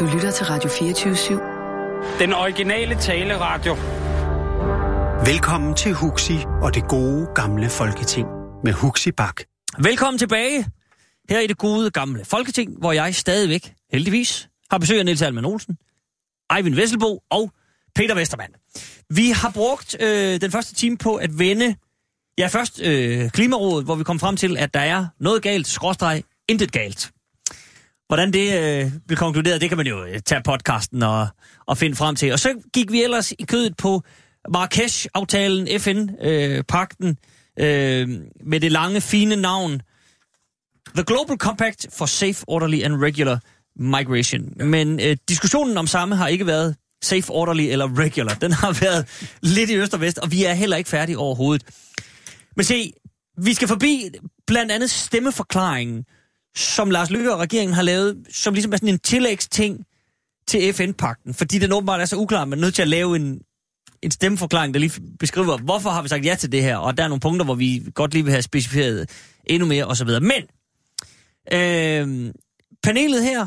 Du lytter til Radio 24-7. Den originale taleradio. Velkommen til Huxi og det gode gamle folketing med Huxi Bak. Velkommen tilbage her i det gode gamle Folketing, hvor jeg stadigvæk, heldigvis, har besøg af Niels Alman Olsen, Eivind Vesselbo og Peter Vestermann. Vi har brugt øh, den første time på at vende, ja først øh, Klimarådet, hvor vi kom frem til, at der er noget galt, skråstreg, intet galt. Hvordan det øh, vil konkludere, det kan man jo øh, tage podcasten og, og finde frem til. Og så gik vi ellers i kødet på Marrakesh-aftalen, FN-pakten, øh, øh, med det lange, fine navn The Global Compact for Safe, Orderly and Regular Migration. Men øh, diskussionen om samme har ikke været safe, orderly eller regular. Den har været lidt i øst og vest, og vi er heller ikke færdige overhovedet. Men se, vi skal forbi blandt andet stemmeforklaringen, som Lars Løkke og regeringen har lavet, som ligesom er sådan en tillægsting til FN-pakten, fordi den åbenbart er så uklar, man er nødt til at lave en, en stemmeforklaring, der lige beskriver, hvorfor har vi sagt ja til det her, og der er nogle punkter, hvor vi godt lige vil have specificeret endnu mere osv. Men øh, panelet her,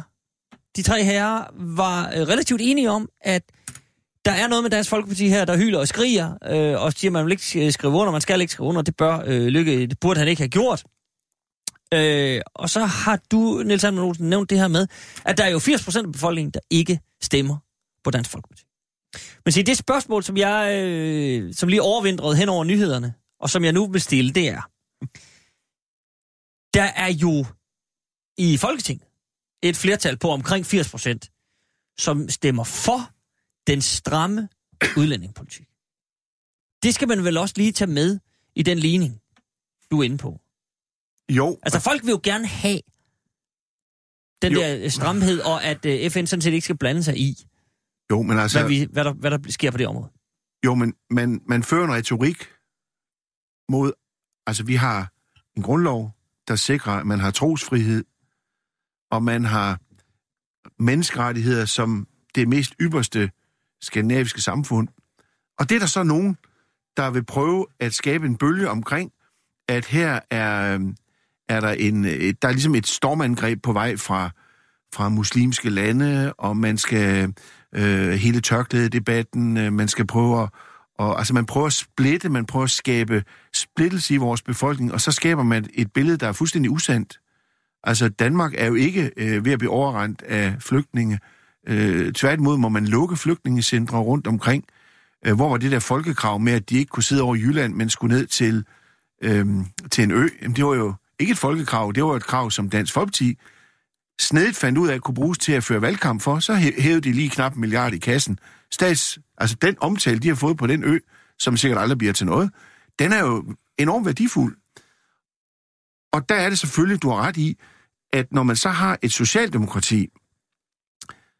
de tre herrer, var øh, relativt enige om, at der er noget med Dansk Folkeparti her, der hyler og skriger, øh, og siger, at man vil ikke øh, skrive under, man skal ikke skrive under, det bør øh, lykke, det burde han ikke have gjort. Øh, og så har du, Niels Hansen Olsen, nævnt det her med, at der er jo 80% af befolkningen, der ikke stemmer på Dansk Folkeparti. Men se, det spørgsmål, som jeg øh, som lige overvindrede hen over nyhederne, og som jeg nu vil stille, det er, der er jo i Folketinget et flertal på omkring 80 procent, som stemmer for den stramme udlændingepolitik. Det skal man vel også lige tage med i den ligning, du er inde på. Jo. Altså folk vil jo gerne have den jo. der stramhed, og at uh, FN sådan set ikke skal blande sig i, jo, men altså, hvad, vi, hvad, der, hvad der sker på det område. Jo, men man, man fører en retorik mod... Altså, vi har en grundlov, der sikrer, at man har trosfrihed, og man har menneskerettigheder som det mest ypperste skandinaviske samfund. Og det er der så nogen, der vil prøve at skabe en bølge omkring, at her er, er der en, øh, der er ligesom et stormangreb på vej fra, fra muslimske lande, og man skal øh, hele tørklædedebatten, øh, man skal prøve at, og, altså man prøver at splitte, man prøver at skabe splittelse i vores befolkning, og så skaber man et billede, der er fuldstændig usandt. Altså Danmark er jo ikke øh, ved at blive overrendt af flygtninge. Øh, tværtimod må man lukke flygtningecentre rundt omkring. Øh, hvor var det der folkekrav med, at de ikke kunne sidde over Jylland, men skulle ned til, øh, til en ø? Jamen, det var jo ikke et folkekrav, det var et krav, som Dansk Folkeparti snedigt fandt ud af at kunne bruges til at føre valgkamp for. Så hævede de lige knap en milliard i kassen. Stats, altså den omtale, de har fået på den ø, som sikkert aldrig bliver til noget, den er jo enormt værdifuld. Og der er det selvfølgelig, du har ret i, at når man så har et socialdemokrati,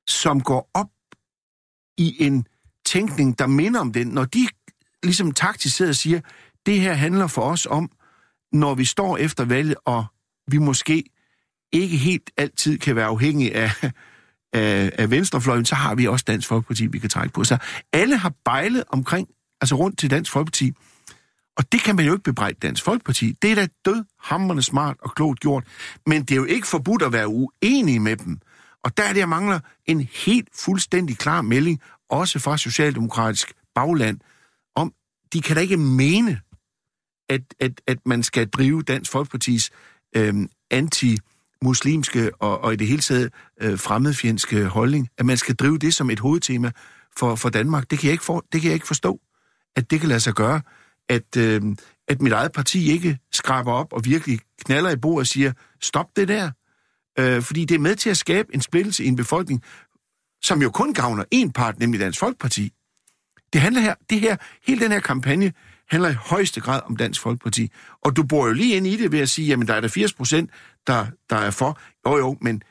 som går op i en tænkning, der minder om den, når de ligesom taktisk sidder og siger, det her handler for os om, når vi står efter valget, og vi måske ikke helt altid kan være afhængige af, af, af venstrefløjen, så har vi også Dansk Folkeparti, vi kan trække på. Så alle har bejlet omkring, altså rundt til Dansk Folkeparti, og det kan man jo ikke bebrejde Dansk Folkeparti. Det er da død, hammerne smart og klogt gjort. Men det er jo ikke forbudt at være uenig med dem. Og der er det, jeg mangler en helt fuldstændig klar melding, også fra Socialdemokratisk bagland, om, de kan da ikke mene, at, at, at man skal drive Dansk Folkepartis øh, anti-muslimske og, og i det hele taget øh, fremmedfjendske holdning, at man skal drive det som et hovedtema for, for Danmark. Det kan, jeg ikke for, det kan jeg ikke forstå, at det kan lade sig gøre at, øh, at mit eget parti ikke skraber op og virkelig knaller i bordet og siger, stop det der. Øh, fordi det er med til at skabe en splittelse i en befolkning, som jo kun gavner en part, nemlig Dansk Folkeparti. Det handler her, det her, hele den her kampagne handler i højeste grad om Dansk Folkeparti. Og du bor jo lige ind i det ved at sige, jamen der er der 80 procent, der, der er for. Jo jo, men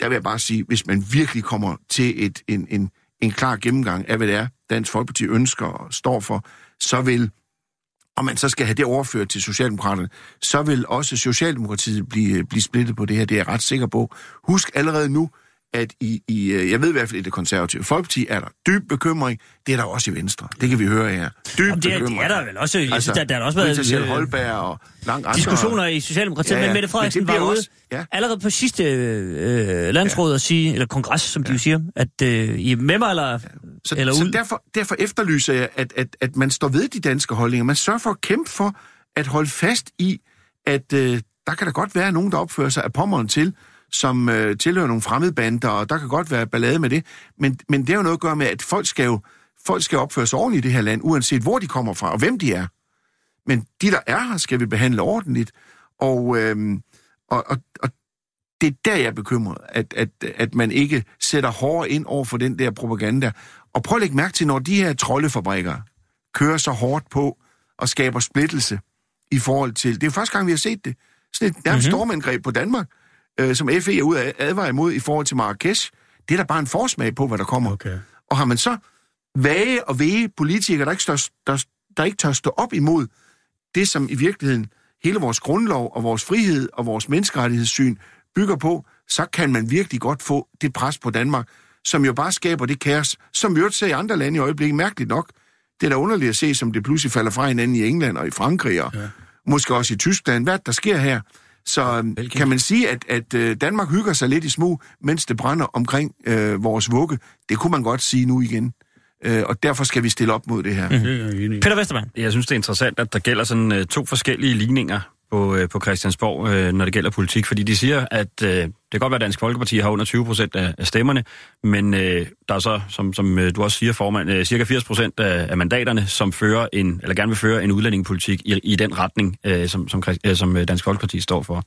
der vil jeg bare sige, hvis man virkelig kommer til et, en, en, en klar gennemgang af, hvad det er, Dansk Folkeparti ønsker og står for, så vil og man så skal have det overført til Socialdemokraterne, så vil også Socialdemokratiet blive, blive splittet på det her, det er jeg ret sikker på. Husk allerede nu, at i, i, øh, jeg ved i hvert fald, i det konservative folkeparti er der dyb bekymring. Det er der også i Venstre. Det kan vi høre her. Dyb Jamen, det, er, bekymring. det er der vel også. Jeg Altså, synes, der, der har også været Schell øh, Holberg og lang andre. diskussioner i Socialdemokratiet, Ja, ja, ja. men Mette Frederiksen var ude også- ja. allerede på sidste øh, landsråd ja. at sige, eller kongres, som ja. de jo siger, at øh, I er med mig eller, Så, eller så ud. derfor, derfor efterlyser jeg, at, at, at man står ved de danske holdninger. Man sørger for at kæmpe for at holde fast i, at øh, der kan da godt være nogen, der opfører sig af pommeren til, som øh, tilhører nogle fremmedbander, og der kan godt være ballade med det. Men, men det har jo noget at gøre med, at folk skal jo folk skal opføre sig ordentligt i det her land, uanset hvor de kommer fra og hvem de er. Men de, der er her, skal vi behandle ordentligt. Og, øhm, og, og, og det er der, jeg er bekymret, at, at, at man ikke sætter hårdere ind over for den der propaganda. Og prøv at lægge mærke til, når de her troldefabrikker kører så hårdt på og skaber splittelse i forhold til... Det er jo første gang, vi har set det. Sådan et nærmest mm-hmm. stormangreb på Danmark, øh, som FE er ude advare imod i forhold til Marrakesh. Det er da bare en forsmag på, hvad der kommer. Okay. Og har man så vage og vage politikere, der ikke, står, der, der ikke tør stå op imod det, som i virkeligheden hele vores grundlov og vores frihed og vores menneskerettighedssyn bygger på, så kan man virkelig godt få det pres på Danmark, som jo bare skaber det kaos, som vi jo ser i andre lande i øjeblikket. Mærkeligt nok. Det er da underligt at se, som det pludselig falder fra hinanden i England og i Frankrig og ja. måske også i Tyskland. Hvad er der sker her? Så øhm, kan man sige, at, at øh, Danmark hygger sig lidt i smug, mens det brænder omkring øh, vores vugge. Det kunne man godt sige nu igen. Øh, og derfor skal vi stille op mod det her. Mm. Er i. Peter Vestermann. Jeg synes, det er interessant, at der gælder sådan øh, to forskellige ligninger på, øh, på Christiansborg, øh, når det gælder politik. Fordi de siger, at øh, det kan godt være, at Dansk Folkeparti har under 20 procent af, af stemmerne, men øh, der er så, som, som øh, du også siger, formand, øh, cirka 80 procent af, af mandaterne, som fører en, eller gerne vil føre en udlændingepolitik i, i den retning, øh, som, som, øh, som øh, Dansk Folkeparti står for.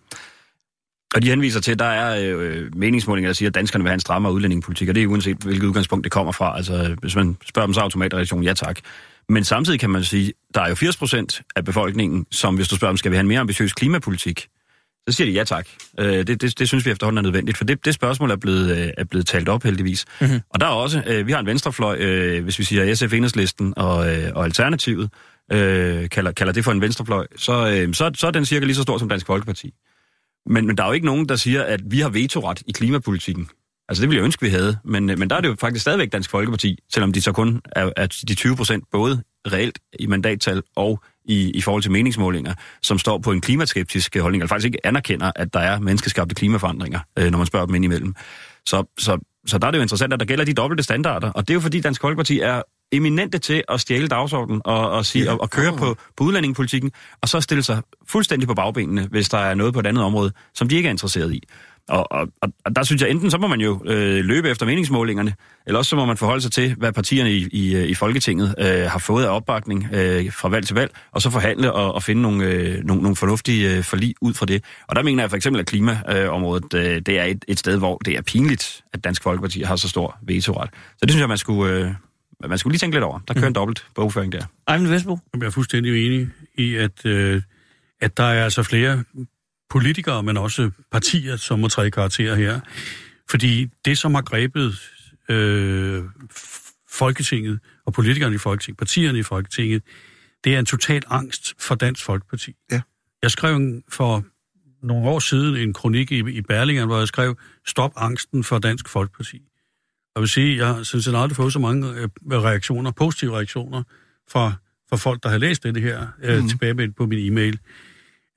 Og de henviser til, at der er øh, øh, meningsmålinger, der siger, at danskerne vil have en strammere udlændingepolitik, og det er uanset, hvilket udgangspunkt det kommer fra. Altså, hvis man spørger dem, så er automatreaktion ja tak. Men samtidig kan man sige, der er jo 80 procent af befolkningen, som hvis du spørger dem, skal vi have en mere ambitiøs klimapolitik, så siger de ja tak. Øh, det, det, det synes vi efterhånden er nødvendigt, for det, det spørgsmål er blevet, øh, er blevet talt op heldigvis. Mm-hmm. Og der er også, øh, vi har en venstrefløj, øh, hvis vi siger SF Enhedslisten og, øh, og Alternativet, øh, kalder, kalder det for en venstrefløj, så, øh, så, så er den cirka lige så stor som Dansk Folkeparti. Men, men der er jo ikke nogen, der siger, at vi har vetoret i klimapolitikken. Altså det ville jeg ønske, vi havde. Men, øh, men der er det jo faktisk stadigvæk Dansk Folkeparti, selvom de så kun er, er de 20 procent både reelt i mandattal og i, i forhold til meningsmålinger, som står på en klimaskeptisk holdning, eller faktisk ikke anerkender, at der er menneskeskabte klimaforandringer, øh, når man spørger dem ind imellem. Så, så, så der er det jo interessant, at der gælder de dobbelte standarder, og det er jo fordi Dansk Folkeparti er eminente til at stjæle dagsordenen og, og, sige, Ja. og, og køre på, på udlændingepolitikken, og så stille sig fuldstændig på bagbenene, hvis der er noget på et andet område, som de ikke er interesseret i. Og, og, og, der synes jeg, enten så må man jo øh, løbe efter meningsmålingerne, eller også så må man forholde sig til, hvad partierne i, i, i Folketinget øh, har fået af opbakning øh, fra valg til valg, og så forhandle og, og finde nogle, øh, nogle, nogle fornuftige øh, forlig ud fra det. Og der mener jeg for eksempel, at klimaområdet øh, det er et, et sted, hvor det er pinligt, at Dansk Folkeparti har så stor vetoret. Så det synes jeg, man skulle, øh, man skulle lige tænke lidt over. Der kører en dobbelt bogføring der. Ejvind Vestbo. Jeg er fuldstændig enig i, at, øh, at der er altså flere politikere, men også partier, som må træde karakter her. Fordi det, som har grebet øh, Folketinget og politikerne i Folketinget, partierne i Folketinget, det er en total angst for Dansk Folkeparti. Ja. Jeg skrev for nogle år siden en kronik i, i Berlingeren, hvor jeg skrev, stop angsten for Dansk Folkeparti. Jeg vil sige, jeg har sådan set aldrig fået så mange øh, reaktioner, positive reaktioner fra, fra folk, der har læst det her øh, mm. tilbage med, på min e-mail.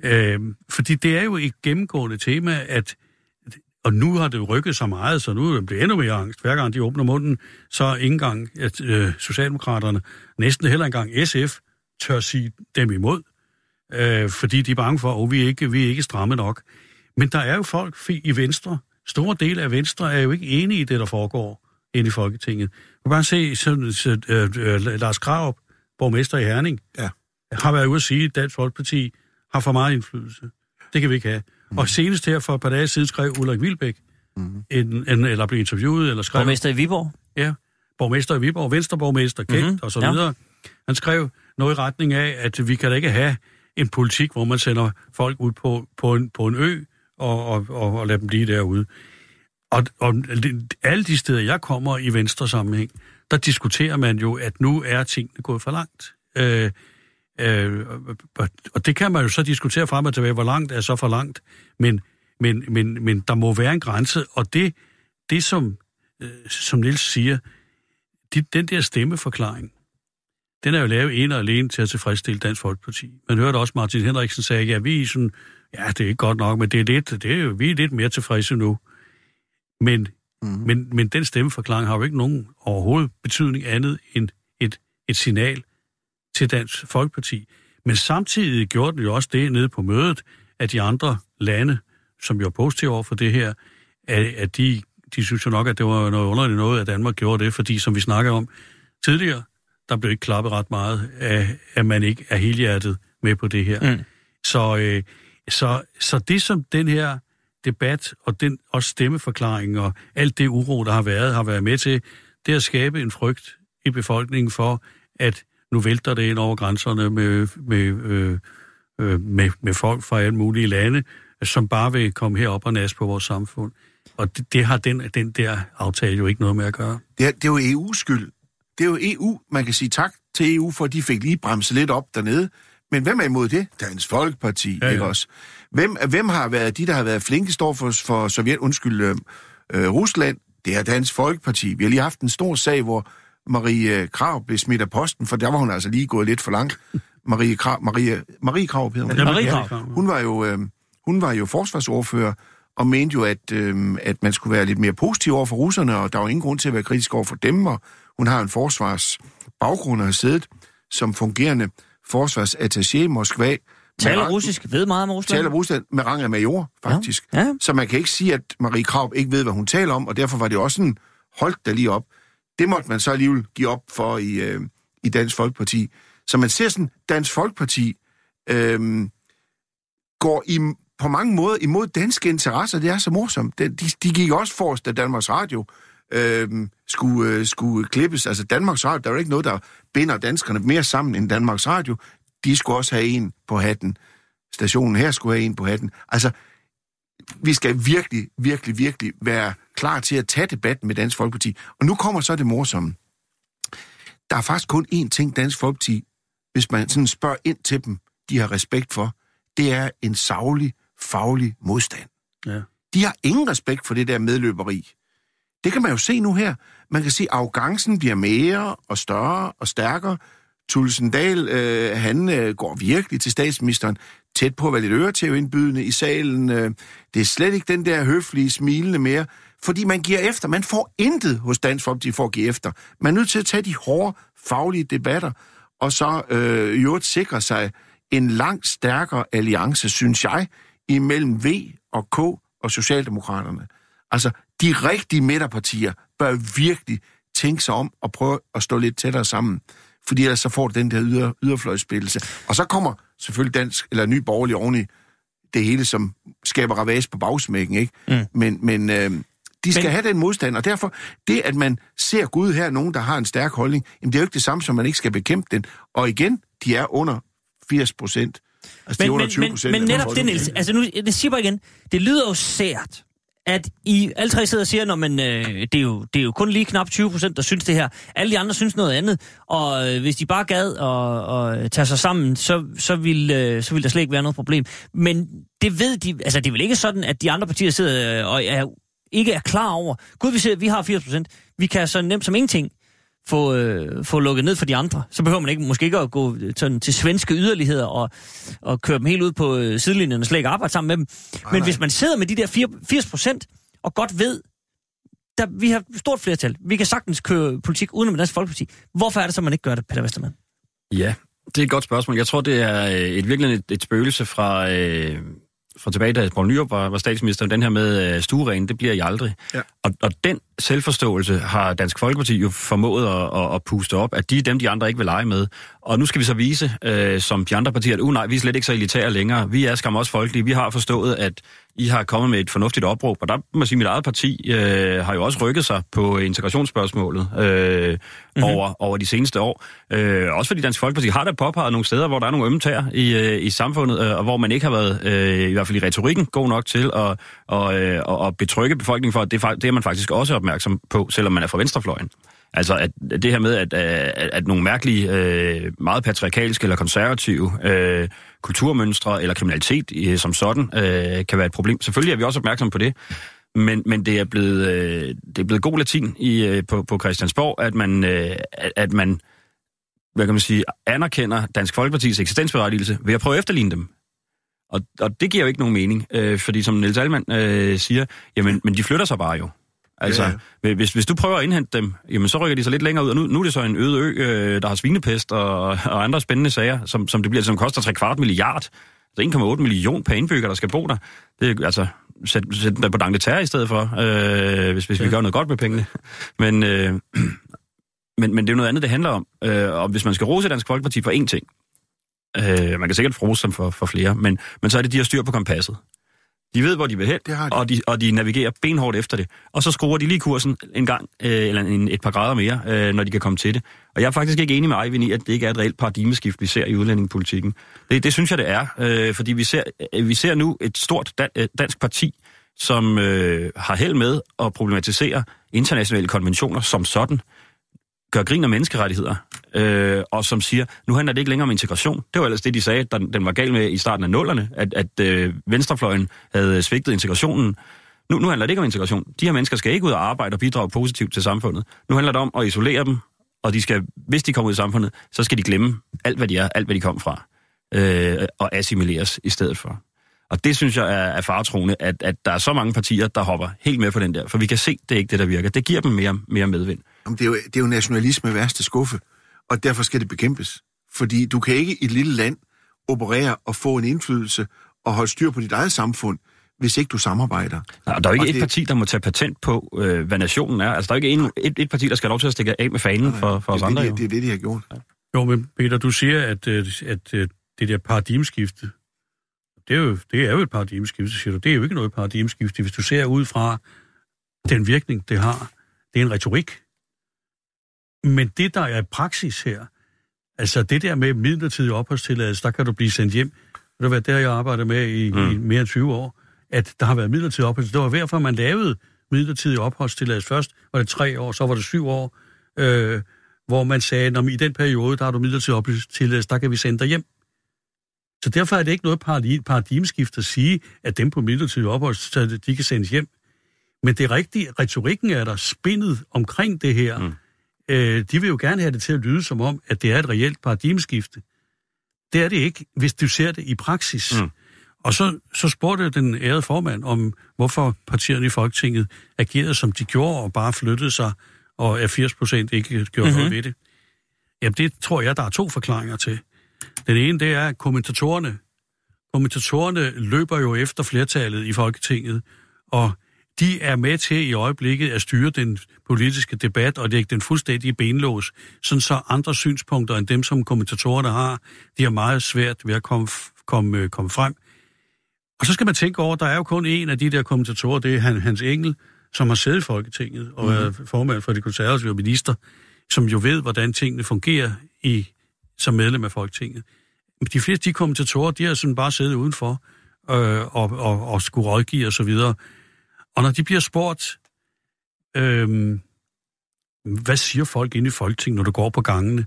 Øh, fordi det er jo et gennemgående tema, at og nu har det jo rykket så meget, så nu er det endnu mere angst. Hver gang de åbner munden, så ikke engang at, øh, Socialdemokraterne, næsten heller engang SF, tør sige dem imod. Øh, fordi de er bange for, at oh, vi, er ikke, vi er ikke stramme nok. Men der er jo folk i Venstre. Store dele af Venstre er jo ikke enige i det, der foregår inde i Folketinget. Du kan bare se, sådan, så, øh, øh, Lars Krav, borgmester i Herning, Ja. har været ude at sige, at Dansk Folkeparti har for meget indflydelse. Det kan vi ikke have. Mm. Og senest her for et par dage siden skrev Ulrik Vilbæk, mm. en, en, eller blev interviewet, eller skrev... Borgmester i Viborg. Ja, borgmester i Viborg, venstreborgmester, kendt Mhm, mm-hmm, og så ja. videre. Han skrev noget i retning af, at vi kan da ikke have en politik, hvor man sender folk ud på, på, en, på en ø og, og, og, og lader dem blive derude. Og, og alle de steder, jeg kommer i venstre sammenhæng, der diskuterer man jo, at nu er tingene gået for langt. Øh, øh, og- det kan man jo så diskutere frem og tilbage, hvor langt er så for langt, men, men, men, men der må være en grænse, og det det som, øh, som Niels siger, de, den der stemmeforklaring, den er jo lavet en og alene til at tilfredsstille Dansk Folkeparti. Man hørte også Martin Henriksen sige, ja, vi er sådan, ja, det er ikke godt nok, men det er lidt, det er jo, vi er lidt mere tilfredse nu. Men, mm. men, men den stemmeforklaring har jo ikke nogen overhovedet betydning andet end et, et signal til Dansk Folkeparti. Men samtidig gjorde den jo også det nede på mødet, at de andre lande, som jo er positive over for det her, at, at de, de synes jo nok, at det var noget underligt noget, at Danmark gjorde det, fordi som vi snakker om tidligere, der blev ikke klappet ret meget af, at man ikke er helhjertet med på det her. Mm. Så, øh, så, så det, som den her debat og den også stemmeforklaring og alt det uro, der har været, har været med til, det at skabe en frygt i befolkningen for, at nu vælter det ind over grænserne med, med, øh, øh, med, med folk fra alle mulige lande, som bare vil komme herop og nas på vores samfund. Og det, det har den, den der aftale jo ikke noget med at gøre. Det er, det er jo EU's skyld. Det er jo EU, man kan sige tak til EU, for de fik lige bremset lidt op dernede. Men hvem er imod det? Dansk Folkeparti, ja, ja. ikke også? Hvem, hvem har været de, der har været flinke står for, for Sovjet, undskyld, øh, øh, Rusland? Det er Dansk Folkeparti. Vi har lige haft en stor sag, hvor Marie Krav blev smidt af posten, for der var hun altså lige gået lidt for langt. Marie Krav, Marie, Marie Krav hedder hun. Ja, Marie Krav. Hun var jo, øh, hun var jo forsvarsordfører, og mente jo, at, øh, at man skulle være lidt mere positiv over for russerne, og der var ingen grund til at være kritisk over for dem, og hun har en forsvarsbaggrund og har siddet som fungerende forsvarsattaché i Moskva. Taler rang, russisk, ved meget om Rusland. Taler russisk med rang af major, faktisk. Ja. Ja. Så man kan ikke sige, at Marie Krav ikke ved, hvad hun taler om, og derfor var det også en holdt der lige op. Det måtte man så alligevel give op for i, øh, i Dansk Folkeparti. Så man ser sådan, Dansk Folkeparti øh, går i, på mange måder imod danske interesser. Det er så morsomt. De, de gik også forrest, da Danmarks Radio øh, skulle, øh, skulle klippes. Altså Danmarks Radio, der er jo ikke noget, der binder danskerne mere sammen end Danmarks Radio. De skulle også have en på hatten. Stationen her skulle have en på hatten. Altså, vi skal virkelig, virkelig, virkelig være klar til at tage debatten med Dansk Folkeparti. Og nu kommer så det morsomme. Der er faktisk kun én ting, Dansk Folkeparti, hvis man sådan spørger ind til dem, de har respekt for, det er en savlig, faglig modstand. Ja. De har ingen respekt for det der medløberi. Det kan man jo se nu her. Man kan se, at arrogancen bliver mere og større og stærkere. Tulsendal, øh, han øh, går virkelig til statsministeren tæt på at være lidt øretævindbydende i salen. Øh, det er slet ikke den der høflige, smilende mere, fordi man giver efter. Man får intet hos Dansk Folkeparti for at give efter. Man er nødt til at tage de hårde, faglige debatter, og så øh, i øvrigt sikre sig en langt stærkere alliance, synes jeg, imellem V og K og Socialdemokraterne. Altså, de rigtige midterpartier bør virkelig tænke sig om og prøve at stå lidt tættere sammen. Fordi ellers så får du den der yder, yderfløjspillelse. Og så kommer selvfølgelig dansk eller ny borgerlig oveni det hele, som skaber ravage på bagsmækken, ikke? Mm. Men, men øh, de skal men... have den modstand, og derfor, det at man ser Gud her, nogen, der har en stærk holdning, jamen det er jo ikke det samme, som man ikke skal bekæmpe den. Og igen, de er under 80 procent. Altså, men, de er under 20 men, men, men netop det, Niels, altså nu, det siger bare igen, det lyder jo sært, at I alle tre sidder og siger, at øh, det, er jo, det er jo kun lige knap 20 procent, der synes det her. Alle de andre synes noget andet, og øh, hvis de bare gad og, og tage sig sammen, så, så, vil, øh, så vil der slet ikke være noget problem. Men det ved de, altså det er vel ikke sådan, at de andre partier sidder øh, og er, ikke er klar over, gud vi siger, vi har 80 procent, vi kan så nemt som ingenting få, øh, få lukket ned for de andre. Så behøver man ikke, måske ikke at gå sådan, til svenske yderligheder og, og køre dem helt ud på øh, sidelinjen og slet ikke arbejde sammen med dem. Nej, Men nej. hvis man sidder med de der 80 procent og godt ved, der, vi har stort flertal, vi kan sagtens køre politik uden med Dansk Folkeparti. Hvorfor er det så, man ikke gør det, Peter Vestermann? Ja, det er et godt spørgsmål. Jeg tror, det er øh, et virkelig et, et spøgelse fra... Øh fra tilbage, da Poul Nyrup var, var statsminister, den her med uh, stueren, det bliver I aldrig. Ja. Og, og den selvforståelse har Dansk Folkeparti jo formået at, at, at puste op, at de er dem, de andre ikke vil lege med. Og nu skal vi så vise, uh, som de andre partier, at uh, nej, vi er slet ikke så elitære længere. Vi er skam også folkelige. Vi har forstået, at I har kommet med et fornuftigt opråb, og der må man sige, at mit eget parti øh, har jo også rykket sig på integrationsspørgsmålet øh, mm-hmm. over, over de seneste år. Øh, også fordi Dansk Folkeparti har da påpeget nogle steder, hvor der er nogle ømme i, øh, i samfundet, øh, og hvor man ikke har været, øh, i hvert fald i retorikken, god nok til at, og, øh, og betrygge befolkningen for, at det, det er man faktisk også opmærksom på, selvom man er fra venstrefløjen. Altså at det her med, at, øh, at, at nogle mærkelige, øh, meget patriarkalske eller konservative øh, kulturmønstre eller kriminalitet øh, som sådan øh, kan være et problem. Selvfølgelig er vi også opmærksomme på det. Men, men det, er blevet, øh, det er blevet god latin i, øh, på, på Christiansborg, at man, øh, at, at man hvad kan man sige, anerkender Dansk Folkepartis eksistensberettigelse ved at prøve at efterligne dem. Og, og det giver jo ikke nogen mening, øh, fordi som Niels Alman øh, siger, jamen, men de flytter sig bare jo. Altså, ja, ja. Hvis, hvis du prøver at indhente dem, jamen, så rykker de så lidt længere ud, og nu, nu er det så en øde ø, øh, der har svinepest og, og andre spændende sager, som, som det bliver, som koster 3 kvart milliard. Altså 1,8 million per indbygger, der skal bo der. Det er altså, sæt, sæt dem på Dangleterre i stedet for, øh, hvis, hvis ja. vi gør noget godt med pengene. Men, øh, men, men det er jo noget andet, det handler om. Øh, og hvis man skal rose Dansk Folkeparti for én ting, øh, man kan sikkert rose dem for, for flere, men, men så er det, de har styr på kompasset. De ved, hvor de vil hen, Det har de. Og, de, og de navigerer benhårdt efter det. Og så skruer de lige kursen en gang, øh, eller en, et par grader mere, øh, når de kan komme til det. Og jeg er faktisk ikke enig med Eivind i, at det ikke er et reelt paradigmeskift, vi ser i udlændingepolitikken. Det, det synes jeg, det er, øh, fordi vi ser, øh, vi ser nu et stort dan, øh, dansk parti, som øh, har held med at problematisere internationale konventioner som sådan, gør grin af menneskerettigheder, øh, og som siger, nu handler det ikke længere om integration. Det var ellers det, de sagde, da den var gal med i starten af nullerne, at, at øh, venstrefløjen havde øh, svigtet integrationen. Nu, nu handler det ikke om integration. De her mennesker skal ikke ud og arbejde og bidrage positivt til samfundet. Nu handler det om at isolere dem, og de skal, hvis de kommer ud i samfundet, så skal de glemme alt, hvad de er, alt, hvad de kom fra, øh, og assimileres i stedet for. Og det synes jeg er, er faretroende, at, at der er så mange partier, der hopper helt med på den der, for vi kan se, det er ikke det, der virker. Det giver dem mere, mere medvind. Jamen, det, er jo, det er jo nationalisme værste skuffe, og derfor skal det bekæmpes. Fordi du kan ikke i et lille land operere og få en indflydelse og holde styr på dit eget samfund, hvis ikke du samarbejder. Nej, og der er jo ikke Og et det- parti, der må tage patent på, øh, hvad nationen er. Altså, der er jo ikke en, et, et parti, der skal have lov til at stikke af med fanen for, for os det, er andre. det, jo. det, er det, de har gjort. Jo, men Peter, du siger, at, øh, at øh, det der paradigmeskifte, det er, jo, det er jo et paradigmeskifte, siger du. Det er jo ikke noget paradigmeskifte, hvis du ser ud fra den virkning, det har. Det er en retorik. Men det, der er praksis her, altså det der med midlertidig opholdstilladelse, der kan du blive sendt hjem. Det har været der, jeg arbejder med i, mm. i mere end 20 år, at der har været midlertidig opholdstilladelse. Det var derfor, man lavede midlertidig opholdstilladelse. Først var det tre år, så var det syv år, øh, hvor man sagde, at i den periode, der har du midlertidig opholdstilladelse, der kan vi sende dig hjem. Så derfor er det ikke noget paradi- paradigmeskift at sige, at dem på midlertidig opholdstilladelse, de kan sendes hjem. Men det er rigtigt, retorikken er der spindet omkring det her. Mm. Øh, de vil jo gerne have det til at lyde som om, at det er et reelt paradigmeskifte. Det er det ikke, hvis du ser det i praksis. Mm. Og så, så spurgte den ærede formand om, hvorfor partierne i Folketinget agerede, som de gjorde, og bare flyttede sig, og at 80 procent ikke gjorde mm-hmm. noget ved det. Jamen, det tror jeg, der er to forklaringer til. Den ene, det er, at kommentatorerne, kommentatorerne løber jo efter flertallet i Folketinget, og de er med til i øjeblikket at styre den politiske debat og lægge den fuldstændige benlås, sådan så andre synspunkter end dem, som kommentatorerne har, de har meget svært ved at komme, komme, øh, komme frem. Og så skal man tænke over, der er jo kun en af de der kommentatorer, det er Han- Hans Engel, som har siddet i Folketinget og er formand for de konservative minister, som jo ved, hvordan tingene fungerer i, som medlem af Folketinget. Men De fleste de kommentatorer, de har sådan bare siddet udenfor øh, og, og, og skulle rådgive og så videre. Og når de bliver spurgt, øh, hvad siger folk inde i Folketinget, når du går på gangene,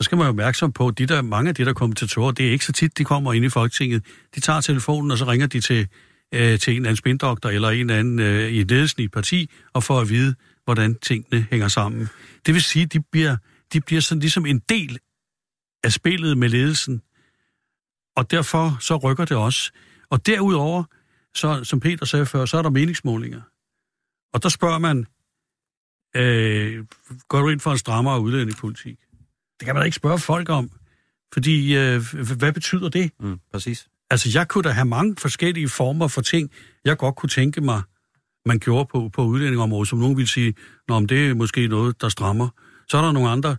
så skal man jo være opmærksom på, at de der, mange af de der kommentatorer, det er ikke så tit, de kommer ind i Folketinget. De tager telefonen, og så ringer de til, øh, til en eller anden spindoktor eller en eller anden øh, i ledelsen i et parti, og får at vide, hvordan tingene hænger sammen. Det vil sige, at de bliver, de bliver sådan ligesom en del af spillet med ledelsen, og derfor så rykker det også. Og derudover, så, som Peter sagde før, så er der meningsmålinger. Og der spørger man, øh, går du ind for en strammere udlændingepolitik? Det kan man da ikke spørge folk om, fordi øh, hvad betyder det? Mm, præcis. Altså, jeg kunne da have mange forskellige former for ting, jeg godt kunne tænke mig, man gjorde på, på udlændingområdet, som nogen vil sige, Nå, men det er måske noget, der strammer. Så er der nogle andre,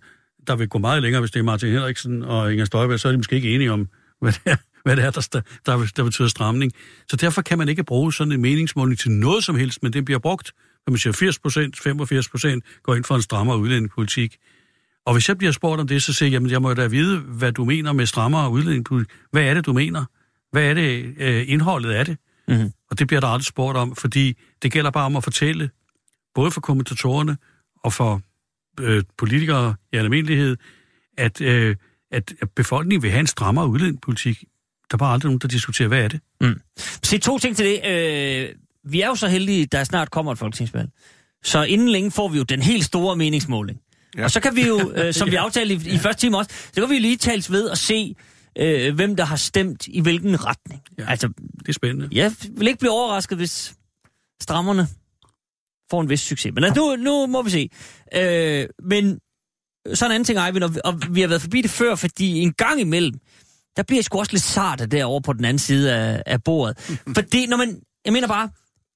der vil gå meget længere, hvis det er Martin Henriksen og Inger Støjberg, så er de måske ikke enige om, hvad det er, hvad det er der, der, der betyder stramning. Så derfor kan man ikke bruge sådan en meningsmåling til noget som helst, men det bliver brugt, når man siger 80 procent, 85 procent går ind for en strammere udlændingepolitik. Og hvis jeg bliver spurgt om det, så siger jeg, jamen jeg må da vide, hvad du mener med strammere udlændingepolitik. Hvad er det, du mener? Hvad er det, øh, indholdet af det? Mhm. Og det bliver der aldrig spurgt om, fordi det gælder bare om at fortælle, både for kommentatorerne og for øh, politikere i almindelighed, at, øh, at at befolkningen vil have en strammere udlændingepolitik. Der er bare aldrig nogen, der diskuterer, hvad er det? Se, to ting til det. Øh, vi er jo så heldige, der snart kommer et folketingsvalg. Så inden længe får vi jo den helt store meningsmåling. Ja. Og så kan vi jo, øh, som vi aftalte i, i første time også, så kan vi jo lige tales ved og se, øh, hvem der har stemt i hvilken retning. Ja. Altså, Det er spændende. jeg vil ikke blive overrasket, hvis strammerne får en vis succes. Men altså, nu, nu må vi se. Øh, men så en anden ting, Eivind, og, og vi har været forbi det før, fordi en gang imellem, der bliver sgu også lidt sart derovre på den anden side af, af bordet. fordi når man, jeg mener bare,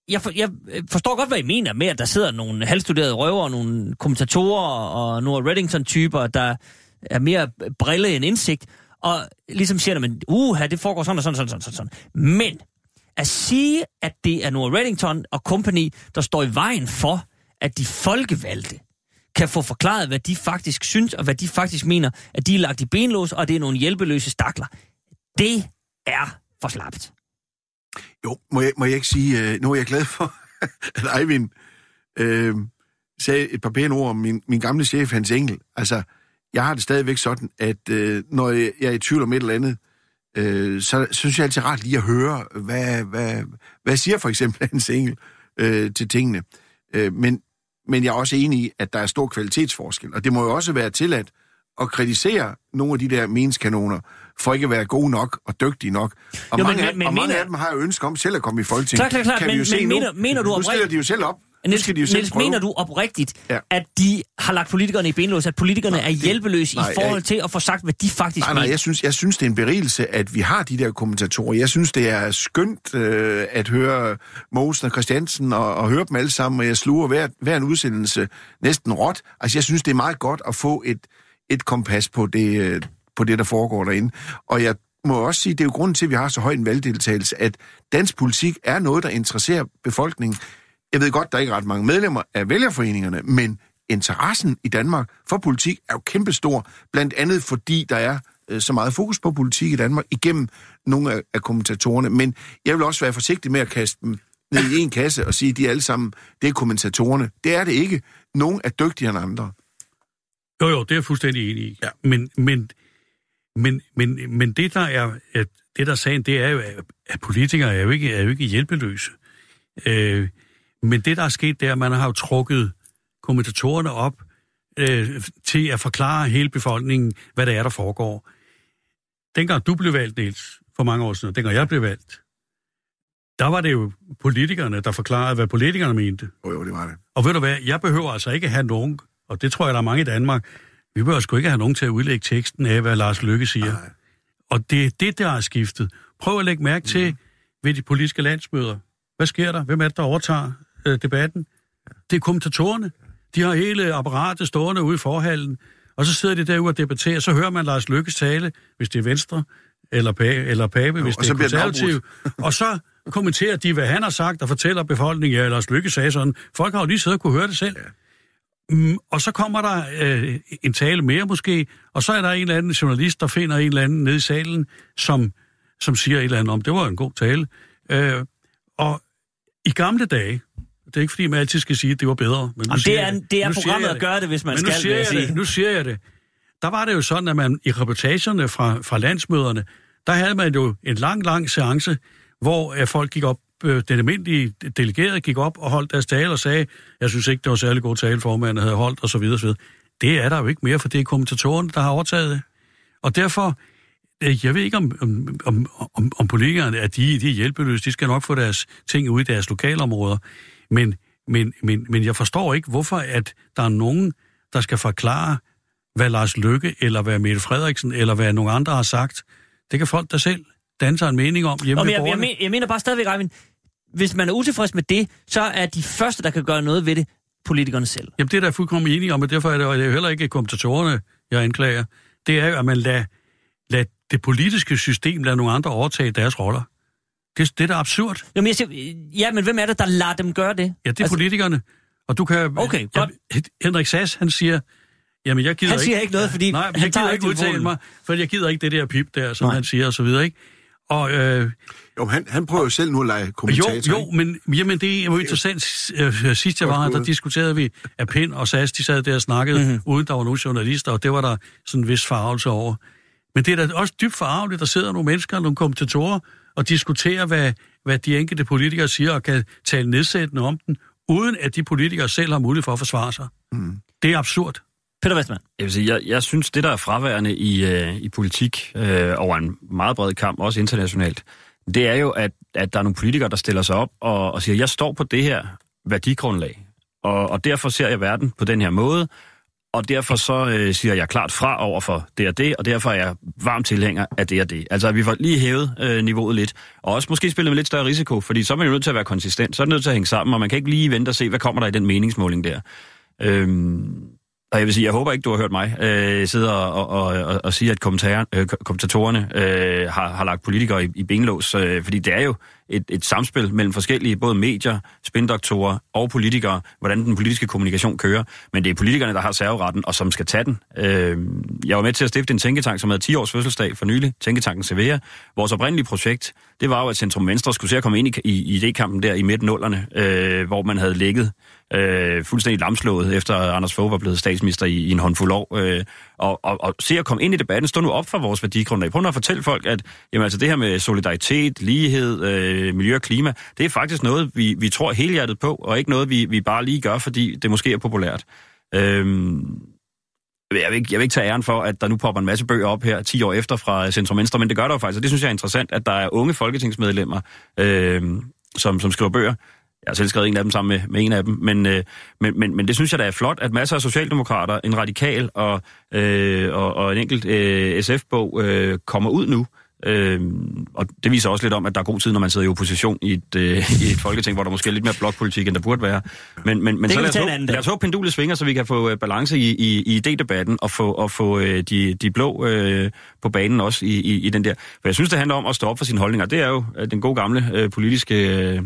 jeg, for, jeg forstår godt, hvad I mener med, at der sidder nogle halvstuderede røver, nogle kommentatorer og nogle Reddington-typer, der er mere brille end indsigt, og ligesom siger, at uha, det foregår sådan og sådan, sådan, sådan, sådan. Men at sige, at det er Noah Reddington og company, der står i vejen for, at de folkevalgte kan få forklaret, hvad de faktisk synes, og hvad de faktisk mener, at de er lagt i benlås, og det er nogle hjælpeløse stakler. Det er for slapt. Jo, må jeg, må jeg ikke sige, øh, nu er jeg glad for, at Eivind øh, sagde et par pæne ord om min, min gamle chef, Hans Engel. Altså, jeg har det stadigvæk sådan, at øh, når jeg, er i tvivl om et eller andet, øh, så synes jeg altid ret lige at høre, hvad, hvad, hvad siger for eksempel Hans Engel øh, til tingene. Øh, men, men jeg er også enig i, at der er stor kvalitetsforskel, og det må jo også være tilladt at kritisere nogle af de der menskanoner, for ikke at være gode nok og dygtige nok. Og, Jo, men- mange, men, men- og men mange mener- af dem har jo ønske om selv at komme i Folketinget. Klart, klart, klart, kan men- vi jo se men nu. mener- mener du Nu stiller de jo selv op. Niels, skal de jo selv Niels prøve. mener du oprigtigt, ja. At de har lagt politikerne i benlås, at politikerne Nej, er hjælpeløse nej, i forhold jeg- til at få sagt, hvad de faktisk Nej, nej, mener? jeg synes, jeg synes, det er en berigelse, at vi har de der kommentatorer. Jeg synes, det er skønt øh, at høre Mosen og Christiansen og, og høre dem alle sammen, og jeg sluger hver, hver en udsendelse næsten råt. Altså, jeg synes, det er meget godt at få et, et kompas på det, øh, på det, der foregår derinde. Og jeg må også sige, det er jo grunden til, at vi har så høj en valgdeltagelse, at dansk politik er noget, der interesserer befolkningen. Jeg ved godt, der er ikke ret mange medlemmer af vælgerforeningerne, men interessen i Danmark for politik er jo kæmpestor, blandt andet fordi der er øh, så meget fokus på politik i Danmark igennem nogle af, af kommentatorerne. Men jeg vil også være forsigtig med at kaste dem ned i en kasse og sige, at de alle sammen, det er kommentatorerne. Det er det ikke. Nogle er dygtigere end andre. Jo, jo, det er jeg fuldstændig enig i. Ja. Men, men, men, men, men det, der er, at det, der er sagen, det er jo, at politikere er jo ikke, er jo ikke hjælpeløse. Øh, men det, der er sket, er, at man har jo trukket kommentatorerne op øh, til at forklare hele befolkningen, hvad det er, der foregår. Dengang du blev valgt, Niels, for mange år siden, og dengang jeg blev valgt, der var det jo politikerne, der forklarede, hvad politikerne mente. Jo, jo, det var det. Og ved du hvad, jeg behøver altså ikke have nogen, og det tror jeg, der er mange i Danmark, vi behøver sgu ikke have nogen til at udlægge teksten af, hvad Lars Lykke siger. Nej. Og det er det, der er skiftet. Prøv at lægge mærke til ved de politiske landsmøder. Hvad sker der? Hvem er det, der overtager øh, debatten? Det er kommentatorerne. De har hele apparatet stående ude i forhallen, og så sidder de derude og debatterer. Så hører man Lars Lykkes tale, hvis det er Venstre, eller, pa- eller Pape, hvis og det er konservativ. og så kommenterer de, hvad han har sagt, og fortæller befolkningen, ja, Lars Lykke sagde sådan. Folk har jo lige siddet og kunne høre det selv. Ja. Mm, og så kommer der øh, en tale mere måske, og så er der en eller anden journalist, der finder en eller anden nede i salen, som, som siger et eller andet om, det var en god tale. Øh, og i gamle dage, det er ikke fordi, man altid skal sige, at det var bedre. Men nu Jamen, siger det er, jeg det er Nu siger programmet jeg at gøre det, hvis man men nu skal, siger vil jeg sige. det, nu siger jeg det. Der var det jo sådan, at man i reportagerne fra, fra landsmøderne, der havde man jo en lang, lang seance, hvor øh, folk gik op, øh, den almindelige delegerede gik op og holdt deres tale og sagde, jeg synes ikke, det var særlig god tale, formanden havde holdt, og så videre, og så videre. Det er der jo ikke mere, for det er kommentatorerne, der har overtaget det. Og derfor, øh, jeg ved ikke, om, om, om, om, politikerne er de, de er hjælpeløse. De skal nok få deres ting ud i deres lokalområder. Men, men, men, men jeg forstår ikke, hvorfor at der er nogen, der skal forklare, hvad Lars Lykke, eller hvad Mette Frederiksen, eller hvad nogle andre har sagt. Det kan folk der selv danne en mening om hjemme Nå, men jeg, jeg, men, jeg mener bare stadigvæk, Eivind, hvis man er utilfreds med det, så er de første, der kan gøre noget ved det, politikerne selv. Jamen, det er der fuldkommen enig om, og derfor er det, og det er heller ikke kommentatorerne, jeg anklager. Det er jo, at man lader, lader det politiske system lade nogle andre overtage deres roller. Det, det er da absurd. Jamen, jeg siger, ja, men hvem er det, der lader dem gøre det? Ja, det er Altså, politikerne. Og du kan... Okay, godt. Henrik Sass, han siger... Jamen, jeg gider Han siger ikke, ikke noget, fordi Nej, han jeg gider ikke udtale mig, for jeg gider ikke det der pip der, som Nej. han siger, og så videre, ikke? Og øh, Jo, han, han prøver jo selv nu at lege jo, kommentator. jo, men jamen, det er jo interessant. Øh, Sidst jeg var her, der diskuterede vi, at Pind og SAS, de sad der og snakkede, Mhm. mm-hmm. uden der var nogen journalister, og det var der sådan en vis farvelse over. Men det er da også dybt farveligt, der sidder nogle mennesker, nogle kommentatorer, og diskuterer, hvad, hvad de enkelte politikere siger, og kan tale nedsættende om den, uden at de politikere selv har mulighed for at forsvare sig. Mm. Det er absurd. Peter Westman. Jeg vil sige, jeg, jeg synes, det der er fraværende i, øh, i politik øh, over en meget bred kamp, også internationalt, det er jo, at, at der er nogle politikere, der stiller sig op og, og siger, jeg står på det her værdigrundlag, og, og derfor ser jeg verden på den her måde, og derfor så øh, siger jeg klart fra over for det og det, og derfor er jeg varm tilhænger af det og det. Altså, at vi får lige hævet øh, niveauet lidt, og også måske spillet med lidt større risiko, fordi så er man jo nødt til at være konsistent, så er det nødt til at hænge sammen, og man kan ikke lige vente og se, hvad kommer der i den meningsmåling der. Øhm, og jeg vil sige, jeg håber ikke, du har hørt mig øh, sidde og, og, og, og sige, at øh, kommentatorerne øh, har, har lagt politikere i, i benlås, øh, fordi det er jo et, et samspil mellem forskellige, både medier, spindoktorer og politikere, hvordan den politiske kommunikation kører. Men det er politikerne, der har serveretten, og som skal tage den. Øh, jeg var med til at stifte en tænketank, som havde 10 års fødselsdag for nylig, Tænketanken Severa. Vores oprindelige projekt, det var jo, at Centrum Venstre skulle se at komme ind i, i, i idékampen der i midten øh, hvor man havde ligget øh, fuldstændig lamslået, efter Anders Fogh var blevet statsminister i, i en håndfuld år. Øh, og, og, og se at komme ind i debatten, stå nu op for vores værdigrundlag. Prøv nu at fortælle folk, at jamen, altså, det her med solidaritet, lighed, øh, miljø og klima, det er faktisk noget, vi, vi tror helhjertet på, og ikke noget, vi, vi bare lige gør, fordi det måske er populært. Øh, jeg vil, ikke, jeg vil ikke tage æren for, at der nu popper en masse bøger op her 10 år efter fra Centrum Venstre, men det gør der jo faktisk, og det synes jeg er interessant, at der er unge folketingsmedlemmer, øh, som, som skriver bøger. Jeg har selv skrevet en af dem sammen med, med en af dem, men, øh, men, men, men det synes jeg da er flot, at masser af socialdemokrater, en radikal og, øh, og, og en enkelt øh, SF-bog øh, kommer ud nu. Øh, og det viser også lidt om, at der er god tid, når man sidder i opposition i et, øh, i et folketing, hvor der måske er lidt mere blokpolitik, end der burde være. Men, men, men så lad os, håbe, lad os håbe, pendulet svinger, så vi kan få øh, balance i, i, i idédebatten og få, og få øh, de, de blå øh, på banen også i, i, i den der. For jeg synes, det handler om at stå op for sine holdninger. Det er jo øh, den gode gamle øh, politiske... Øh,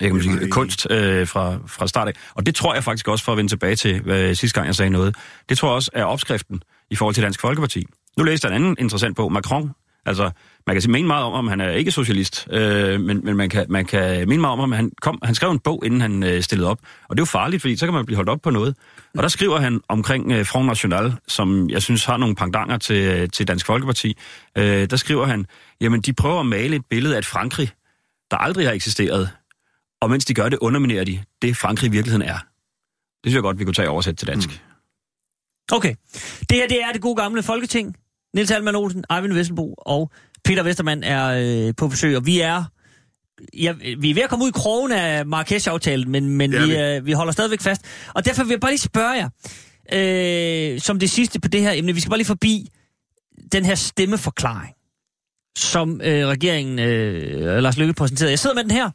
jeg kan sige, kunst øh, fra, fra start af. Og det tror jeg faktisk også, for at vende tilbage til hvad, sidste gang, jeg sagde noget, det tror jeg også er opskriften i forhold til Dansk Folkeparti. Nu læste jeg en anden interessant på Macron. Altså, man kan mene meget om, om han er ikke socialist, øh, men, men man, kan, man kan mene meget om, om han, kom, han skrev en bog, inden han øh, stillede op. Og det er jo farligt, fordi så kan man blive holdt op på noget. Og der skriver han omkring øh, Front National, som jeg synes har nogle pangdanger til, til Dansk Folkeparti. Øh, der skriver han, jamen de prøver at male et billede af et Frankrig, der aldrig har eksisteret, og mens de gør det, underminerer de det, Frankrig i virkeligheden er. Det synes jeg godt, vi kunne tage oversæt til dansk. Mm. Okay. Det her, det er det gode gamle Folketing. Niels Alman Olsen, Eivind Vesselbo og Peter Vestermann er øh, på besøg, og vi er ja, vi er ved at komme ud i krogen af Marrakesh-aftalen, men, men vi, vi. Øh, vi holder stadigvæk fast. Og derfor vil jeg bare lige spørge jer, øh, som det sidste på det her emne, vi skal bare lige forbi den her stemmeforklaring som øh, regeringen, øh, Lars Løkke, præsenterede. Jeg sidder med den her.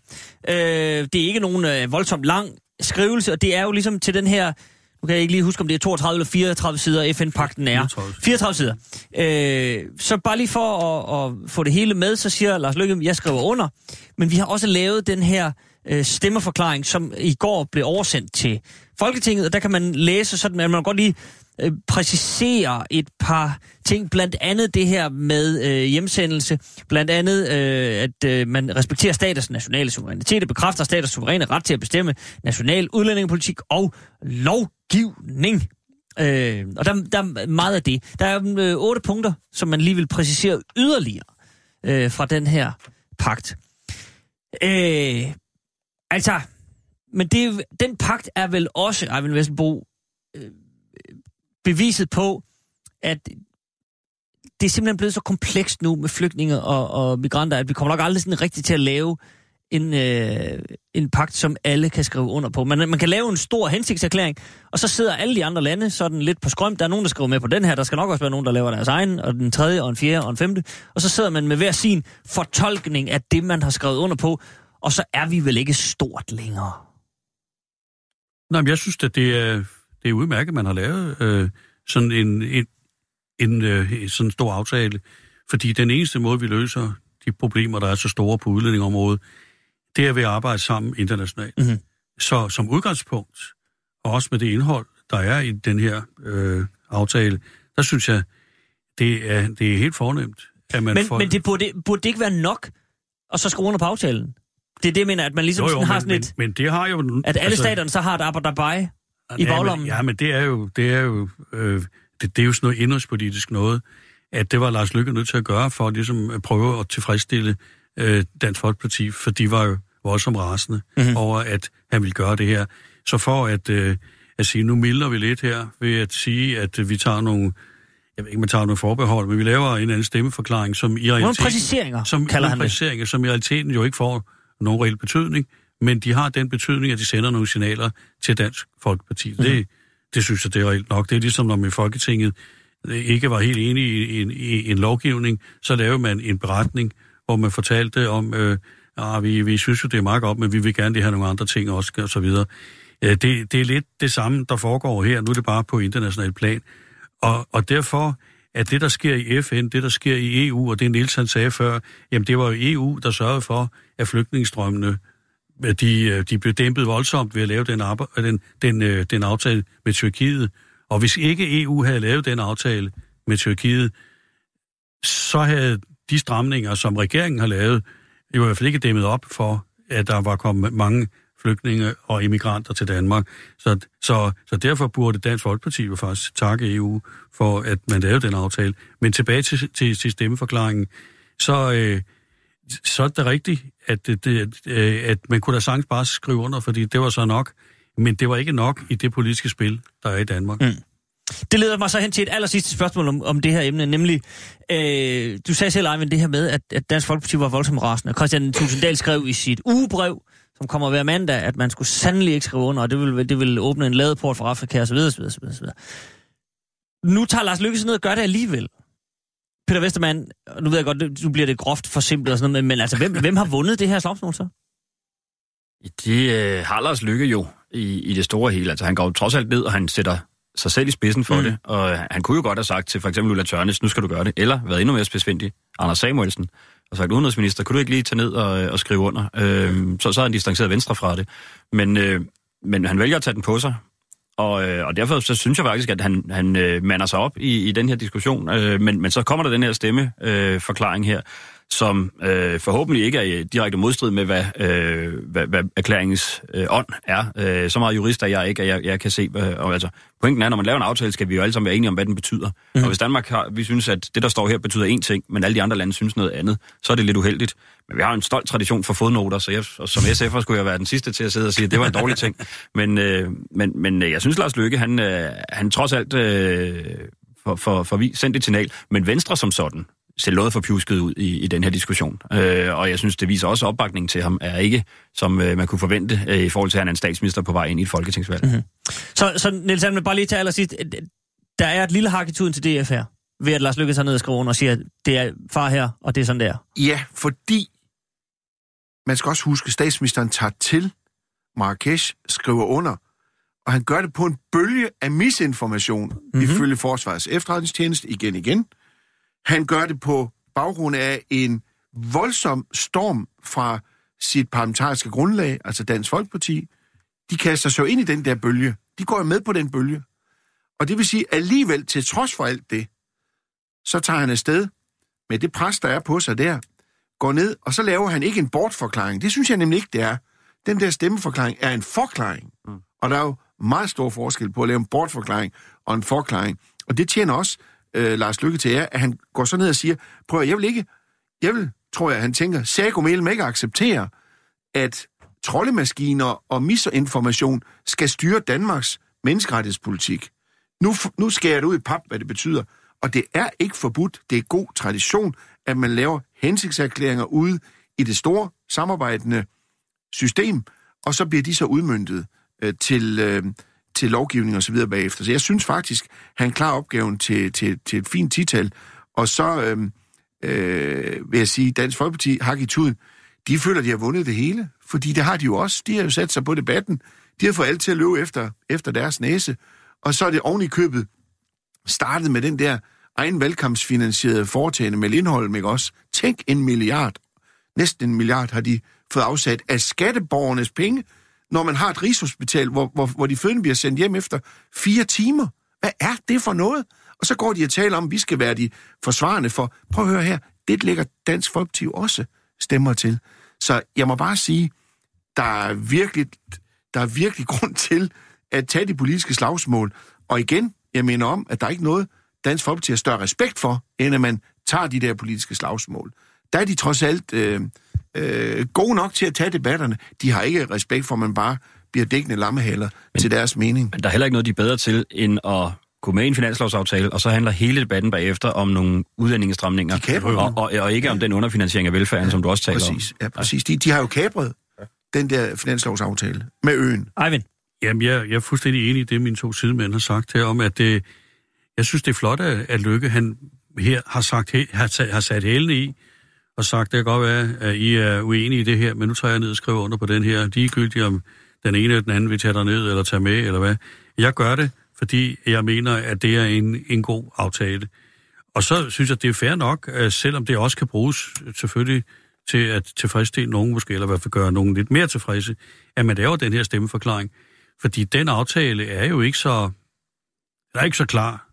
Øh, det er ikke nogen øh, voldsomt lang skrivelse, og det er jo ligesom til den her, nu kan jeg ikke lige huske, om det er 32 eller 34 sider, FN-pakten er. 34, 34 sider. Øh, så bare lige for at, at få det hele med, så siger Lars Løkke, jeg skriver under. Men vi har også lavet den her øh, stemmeforklaring, som i går blev oversendt til Folketinget, og der kan man læse sådan, at man godt lige øh, præcisere et par ting, blandt andet det her med øh, hjemsendelse, blandt andet øh, at øh, man respekterer staters nationale suverænitet, og bekræfter staters suveræne ret til at bestemme national udlændingepolitik og lovgivning. Øh, og der, der er meget af det. Der er øh, otte punkter, som man lige vil præcisere yderligere øh, fra den her pagt. Øh, altså, men det, den pagt er vel også, Eivind Vesselbo, øh, beviset på, at det er simpelthen blevet så komplekst nu med flygtninge og, og migranter, at vi kommer nok aldrig sådan rigtigt til at lave en, øh, en pagt, som alle kan skrive under på. Man, man kan lave en stor hensigtserklæring, og så sidder alle de andre lande sådan lidt på skrøm. Der er nogen, der skriver med på den her, der skal nok også være nogen, der laver deres egen, og den tredje, og en fjerde, og en femte. Og så sidder man med hver sin fortolkning af det, man har skrevet under på, og så er vi vel ikke stort længere. Nej, men jeg synes, at det er, det er udmærket, man har lavet øh, sådan en, en, en øh, sådan stor aftale. Fordi den eneste måde, vi løser de problemer, der er så store på udlændingområdet, det er ved at arbejde sammen internationalt. Mm-hmm. Så som udgangspunkt, og også med det indhold, der er i den her øh, aftale, der synes jeg, det er, det er helt fornemt, at man men, får... Men det burde, burde det ikke være nok, og så skrive under på aftalen? Det er det, jeg mener, at man ligesom jo, jo, har sådan men, et... Men, men det har jo... At alle altså, staterne så har et arbejde i baglommen. Ja, men det er jo, det er jo, øh, det, det er jo sådan noget indrigspolitisk noget, at det var Lars Lykke nødt til at gøre for at ligesom at prøve at tilfredsstille øh, Dansk Folkeparti, for de var jo voldsomt rasende mm-hmm. over, at han ville gøre det her. Så for at, øh, at sige, nu milder vi lidt her, ved at sige, at vi tager nogle, jeg ved ikke, man tager nogle forbehold, men vi laver en anden stemmeforklaring, som i realiteten... Nogle præciseringer, som, kalder han det. præciseringer, som i realiteten jo ikke får nogen reel betydning, men de har den betydning, at de sender nogle signaler til Dansk Folkeparti. Mm. Det, det synes jeg, det er reelt nok. Det er ligesom, når man i Folketinget ikke var helt enige i en, i en lovgivning, så lavede man en beretning, hvor man fortalte om, øh, ah, vi, vi synes jo, det er meget godt, men vi vil gerne lige have nogle andre ting også, og så videre. Øh, det, det er lidt det samme, der foregår her. Nu er det bare på international plan. Og, og derfor at det, der sker i FN, det, der sker i EU, og det Niels han sagde før, jamen det var jo EU, der sørgede for, at flygtningestrømmene de, øh, de blev dæmpet voldsomt ved at lave den, arbejde, den, den, øh, den aftale med Tyrkiet. Og hvis ikke EU havde lavet den aftale med Tyrkiet, så havde de stramninger, som regeringen har lavet, jo i hvert fald ikke dæmmet op for, at der var kommet mange flygtninge og immigranter til Danmark. Så, så, så derfor burde Dansk Folkeparti jo faktisk takke EU for, at man lavede den aftale. Men tilbage til, til, til stemmeforklaringen, så, øh, så er det rigtigt, at, det, øh, at man kunne da sagtens bare skrive under, fordi det var så nok. Men det var ikke nok i det politiske spil, der er i Danmark. Mm. Det leder mig så hen til et allersidste spørgsmål om, om det her emne, nemlig, øh, du sagde selv, Eivind, det her med, at, at Dansk Folkeparti var voldsomt rasende. Christian Tulsendal skrev i sit ugebrev, som kommer hver mandag, at man skulle sandelig ikke skrive under, og det ville, det ville åbne en ladeport for Afrika osv. osv., osv., osv. Nu tager Lars Lykke ned og gør det alligevel. Peter Vestermann, nu ved jeg godt, nu bliver det groft forsimplet og sådan noget, men, men altså, hvem, hvem har vundet det her slagsmål så? Det øh, har Lars Lykke jo i, i det store hele. Altså, han går jo trods alt ned, og han sætter sig selv i spidsen for mm. det. Og han kunne jo godt have sagt til for eksempel Ulla Tørnes, nu skal du gøre det. Eller været endnu mere spidsfindig, Anders Samuelsen, og sagt, udenrigsminister, kunne du ikke lige tage ned og, og skrive under? Øh, så, så har han distanceret venstre fra det. Men, øh, men han vælger at tage den på sig. Og, øh, og derfor så synes jeg faktisk, at han, han øh, mander sig op i, i den her diskussion. Øh, men, men så kommer der den her stemmeforklaring øh, forklaring her, som øh, forhåbentlig ikke er i direkte modstrid med, hvad, øh, hvad, hvad erklæringens øh, ånd er. Øh, så meget jurist er jeg ikke, at jeg, jeg kan se... Hvad, og, altså, pointen er, når man laver en aftale, skal vi jo alle sammen være enige om, hvad den betyder. Mm. Og hvis Danmark har, vi synes, at det, der står her, betyder én ting, men alle de andre lande synes noget andet, så er det lidt uheldigt. Men vi har en stolt tradition for fodnoter, så jeg, som SF'er skulle jeg være den sidste til at sidde og sige, at det var en dårlig ting. Men, øh, men, men jeg synes, Lars Løkke, han, øh, han trods alt øh, for, for, for vi sendt et signal. Men Venstre som sådan, ser noget for pjusket ud i, i den her diskussion. Øh, og jeg synes, det viser også opbakning til ham, er ikke, som øh, man kunne forvente, øh, i forhold til, at han er en statsminister på vej ind i et folketingsvalg. Mm-hmm. Så, så Niels Almen, bare lige til allersidst. Der er et lille hak i tuden til DF her, ved at Lars Lykke tager ned og skriver under og siger, at det er far her, og det er sådan der. Ja, fordi man skal også huske, at statsministeren tager til Marrakesh, skriver under, og han gør det på en bølge af misinformation, mm-hmm. ifølge Forsvarets efterretningstjeneste igen igen. Han gør det på baggrund af en voldsom storm fra sit parlamentariske grundlag, altså Dansk Folkeparti. De kaster sig jo ind i den der bølge. De går jo med på den bølge. Og det vil sige, alligevel til trods for alt det, så tager han afsted med det pres, der er på sig der, går ned, og så laver han ikke en bortforklaring. Det synes jeg nemlig ikke, det er. Den der stemmeforklaring er en forklaring. Mm. Og der er jo meget stor forskel på at lave en bortforklaring og en forklaring. Og det tjener også øh, Lars Lykke til jer, at han går så ned og siger, prøv at, jeg vil ikke, jeg vil, tror jeg, han tænker, Sago ikke acceptere, at troldemaskiner og misinformation skal styre Danmarks menneskerettighedspolitik. Nu, nu skærer jeg det ud i pap, hvad det betyder. Og det er ikke forbudt, det er god tradition, at man laver hensigtserklæringer ude i det store samarbejdende system, og så bliver de så udmyndtet øh, til, øh, til lovgivning og så videre bagefter. Så jeg synes faktisk, han klarer opgaven til, til, til et fint tital. Og så øh, øh, vil jeg sige, Dansk Folkeparti, hak i tuden, de føler, de har vundet det hele. Fordi det har de jo også. De har jo sat sig på debatten. De har fået alt til at løbe efter, efter deres næse. Og så er det oven i købet startet med den der egen valgkampsfinansierede foretagende med Lindholm, ikke også? Tænk en milliard. Næsten en milliard har de fået afsat af skatteborgernes penge, når man har et rigshospital, hvor, hvor, hvor de fødende bliver sendt hjem efter fire timer. Hvad er det for noget? Og så går de og taler om, at vi skal være de forsvarende for. Prøv at høre her, det lægger Dansk Folkeparti også stemmer til. Så jeg må bare sige, der er virkelig, der er virkelig grund til at tage de politiske slagsmål. Og igen, jeg mener om, at der er ikke noget, Dansk Folkeparti har større respekt for, end at man tager de der politiske slagsmål der er de trods alt øh, øh, gode nok til at tage debatterne. De har ikke respekt for, at man bare bliver dækkende lammehaler til deres mening. Men der er heller ikke noget, de er bedre til, end at gå med i en finanslovsaftale, og så handler hele debatten bagefter om nogle udlændingestramninger, De kaprer jo. og, og, og ikke om den underfinansiering af velfærden, ja, som du også taler Præcis, om. ja, præcis. De, de har jo kapret den der finanslovsaftale med øen. Eivind, Jamen, jeg, jeg er fuldstændig enig i det, mine to sidemænd har sagt her om, at det, jeg synes, det er flot, at, at Lykke han her har, sagt, har, sat- har sat hælene i, og sagt, det kan godt være, at I er uenige i det her, men nu tager jeg ned og skriver under på den her. Ligegyldigt om den ene eller den anden vil tage dig ned eller tage med, eller hvad. Jeg gør det, fordi jeg mener, at det er en, en god aftale. Og så synes jeg, det er fair nok, øh, selvom det også kan bruges øh, selvfølgelig til at tilfredsstille nogen måske, eller i hvert fald gøre nogen lidt mere tilfredse, at man laver den her stemmeforklaring. Fordi den aftale er jo ikke så, den er ikke så klar.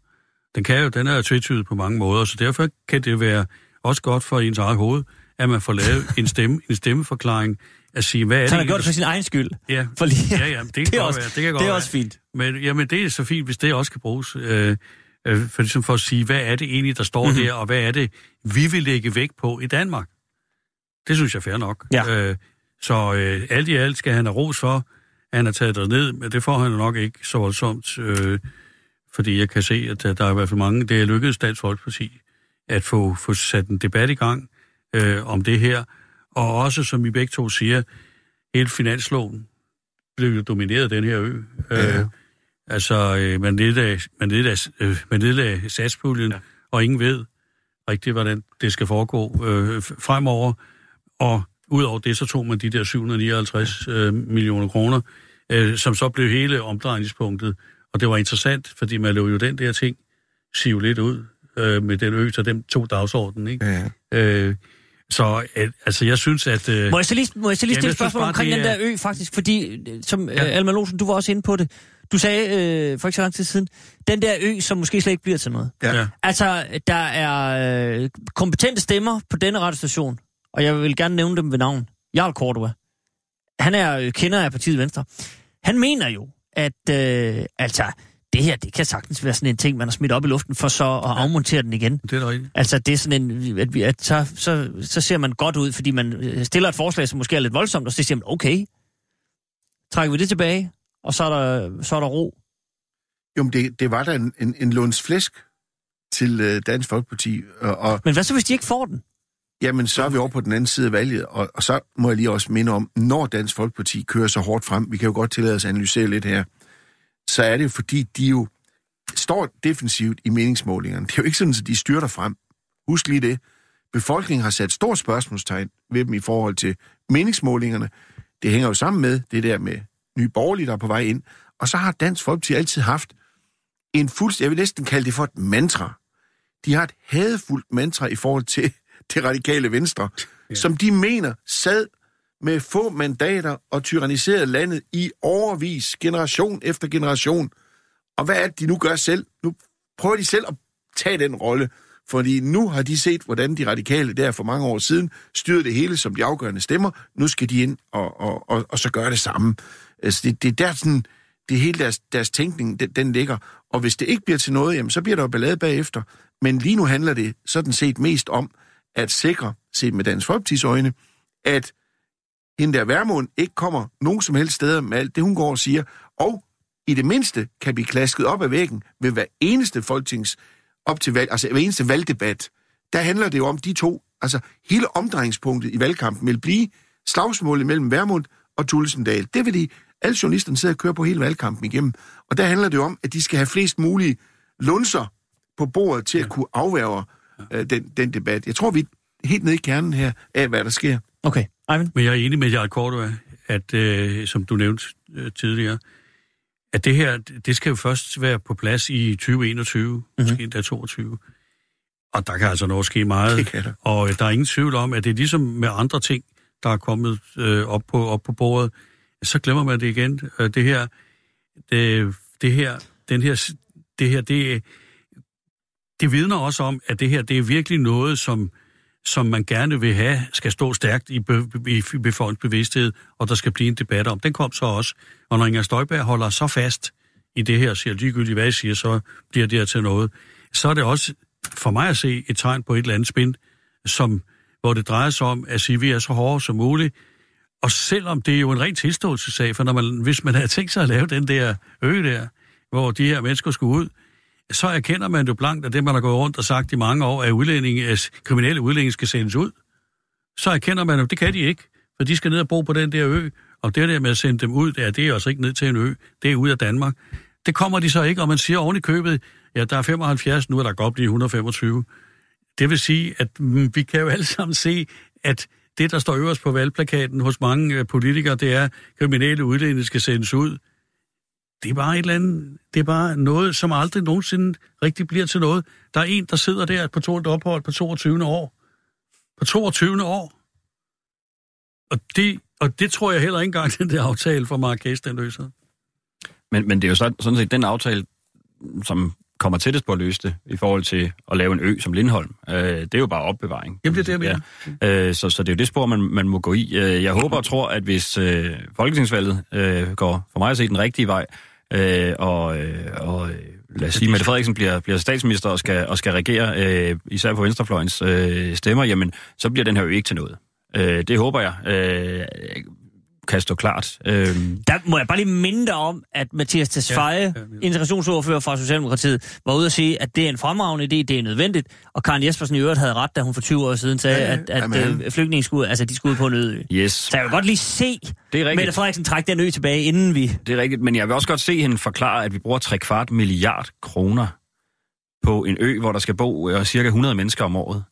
Den, kan jo, den er jo tvetydig på mange måder, så derfor kan det være også godt for ens eget hoved, at man får lavet en, stemme, en stemmeforklaring, at sige, hvad er det så han har gjort det for sin egen skyld. Ja, For lige, ja, ja, det kan, det er også, være. Det kan godt det er være. også fint. Men jamen, det er så fint, hvis det også kan bruges. Øh, øh, for, ligesom for at sige, hvad er det egentlig, der står Mhm. mm-hmm. der, og hvad er det, vi vil lægge vægt på i Danmark? Det synes jeg er fair nok. Ja. Øh, så øh, alt i alt skal han have ros for, at han har taget det ned, men det får han nok ikke så voldsomt, øh, fordi jeg kan se, at der, der er i hvert fald mange, det er lykkedes Dansk Folkeparti at få, få sat en debat i gang øh, om det her, og også, som I begge to siger, hele finansloven blev jo domineret af den her ø. Ja. Øh, altså, øh, man nedlagde, man nedlagde, øh, man nedlagde satspuljen, ja. og ingen ved rigtigt, hvordan det skal foregå øh, fremover. Og udover det, så tog man de der 759 øh, millioner kroner, øh, som så blev hele omdrejningspunktet. Og det var interessant, fordi man lå jo den der ting sive lidt ud øh, med den ø, så dem tog dagsordenen, ikke? Ja. Øh, så øh, altså, jeg synes, at... Øh, Må jeg så lige, må jeg så lige stille et spørgsmål bare, omkring det den der er- ø, faktisk? Fordi, øh, som ja. Ja. Alma Losen, du var også inde på det. Du sagde øh, for ikke så lang tid siden, den der ø, som måske slet ikke bliver til noget. Ja. Ja. Altså, der er øh, kompetente stemmer på denne radiostation, og jeg vil gerne nævne dem ved navn. Jarl Cordua. Han er øh, kender af partiet Venstre. Han mener jo, at øh, altså, det her, det kan sagtens være sådan en ting, man har smidt op i luften, for så at afmontere den igen. det er rigtigt. Altså, det er sådan en, at, vi, at så, så, så ser man godt ud, fordi man øh, stiller et forslag, som måske er lidt voldsomt, og så siger man, okay, trækker vi det tilbage, og så er der, så er der ro. Jo, men det, det var da en, en, en lunds flæsk til øh, Dansk Folkeparti, og, og Men hvad så, hvis de ikke får den? jamen, så er vi over på den anden side af valget, og, og så må jeg lige også minde om, når Dansk Folkeparti kører så hårdt frem, vi kan jo godt tillade os at analysere lidt her, så er det jo fordi, de jo står defensivt i meningsmålingerne. Det er jo ikke sådan, at de styrter frem. Husk lige det. Befolkningen har sat stort spørgsmålstegn ved dem i forhold til meningsmålingerne. Det hænger jo sammen med det der med nye borgerlige, der er på vej ind. Og så har Dansk Folkeparti altid haft en fuldstændig, jeg vil næsten kalde det for et mantra. De har et hadefuldt mantra i forhold til det radikale venstre, ja. som de mener sad med få mandater og tyranniserede landet i overvis, generation efter generation. Og hvad er det, de nu gør selv? Nu prøver de selv at tage den rolle, fordi nu har de set, hvordan de radikale der for mange år siden styrede det hele som de afgørende stemmer. Nu skal de ind og, og, og, og så gøre det samme. Altså, det, det er der sådan, det hele deres, deres tænkning, den, den ligger. Og hvis det ikke bliver til noget, jamen, så bliver der jo ballade bagefter. Men lige nu handler det sådan set mest om at sikre, set med Dansk Folkepartis øjne, at hende der Værmund ikke kommer nogen som helst steder med alt det, hun går og siger, og i det mindste kan blive klasket op ad væggen ved hver eneste folketings op til valg, altså hver eneste valgdebat. Der handler det jo om de to, altså hele omdrejningspunktet i valgkampen vil blive slagsmålet mellem Værmund og Tulsendal. Det vil de, alle journalisterne sidder og kører på hele valgkampen igennem. Og der handler det jo om, at de skal have flest mulige lunser på bordet til at kunne afværge øh, den, den debat. Jeg tror, vi er helt nede i kernen her af, hvad der sker. Okay, Eivind? Men jeg er enig med Jarl Cordua, at, øh, som du nævnte øh, tidligere, at det her, det skal jo først være på plads i 2021, mm-hmm. måske endda 22. Og der kan altså nå at ske meget. Det kan der. Og øh, der er ingen tvivl om, at det er ligesom med andre ting, der er kommet øh, op, på, op på bordet, så glemmer man det igen. Øh, det her, det, det her, den her, det her, det, det vidner også om, at det her, det er virkelig noget, som, som man gerne vil have, skal stå stærkt i, be, i befolkningsbevidsthed, og der skal blive en debat om. Den kom så også. Og når Inger Støjberg holder så fast i det her, siger ligegyldigt, hvad jeg siger, så bliver det her til noget. Så er det også for mig at se et tegn på et eller andet spin, som hvor det drejer sig om at sige, at vi er så hårde som muligt. Og selvom det er jo en ren tilståelsessag, for når man, hvis man havde tænkt sig at lave den der ø der, hvor de her mennesker skulle ud, så erkender man jo blankt, at det, man har gået rundt og sagt i mange år, at, udlændinge, at kriminelle udlændinge skal sendes ud. Så erkender man jo, det kan de ikke, for de skal ned og bo på den der ø, og det der med at sende dem ud, der, det er altså ikke ned til en ø, det er ud af Danmark. Det kommer de så ikke, og man siger oven i købet, ja, der er 75, nu er der godt blive 125. Det vil sige, at mm, vi kan jo alle sammen se, at det, der står øverst på valgplakaten hos mange øh, politikere, det er, at kriminelle udlændinge skal sendes ud. Det er bare et eller andet, det er bare noget, som aldrig nogensinde rigtig bliver til noget. Der er en, der sidder der på to ophold på 22. år. På 22. år. Og det, og det tror jeg heller ikke engang, den der aftale for Marrakesh, den løser. Men, men det er jo sådan, sådan set den aftale, som kommer tættest på at løse det, i forhold til at lave en ø som Lindholm. Øh, det er jo bare opbevaring. Jamen, det er det, jeg ja. øh, så, så det er jo det spor, man, man må gå i. Øh, jeg håber og tror, at hvis øh, Folketingsvalget øh, går for mig at se den rigtige vej, øh, og, øh, og øh, lad os sige, Mette Frederiksen bliver, bliver statsminister og skal, og skal regere, øh, især på venstrefløjens øh, stemmer, jamen, så bliver den her ø ikke til noget. Øh, det håber jeg. Øh, kan stå klart. Øhm. Der må jeg bare lige minde dig om, at Mathias Tesfaye, ja, ja, ja. integrationsordfører fra Socialdemokratiet, var ude at sige, at det er en fremragende idé, det er nødvendigt, og Karen Jespersen i øvrigt havde ret, da hun for 20 år siden sagde, ja, ja. at, at øh, flygtninge skulle, altså, de skulle ud på en ø. Yes. Så jeg vil godt lige se det er Mette Frederiksen trække den ø tilbage, inden vi... Det er rigtigt, men jeg vil også godt se hende forklare, at vi bruger 3 kvart milliard kroner på en ø, hvor der skal bo uh, cirka 100 mennesker om året.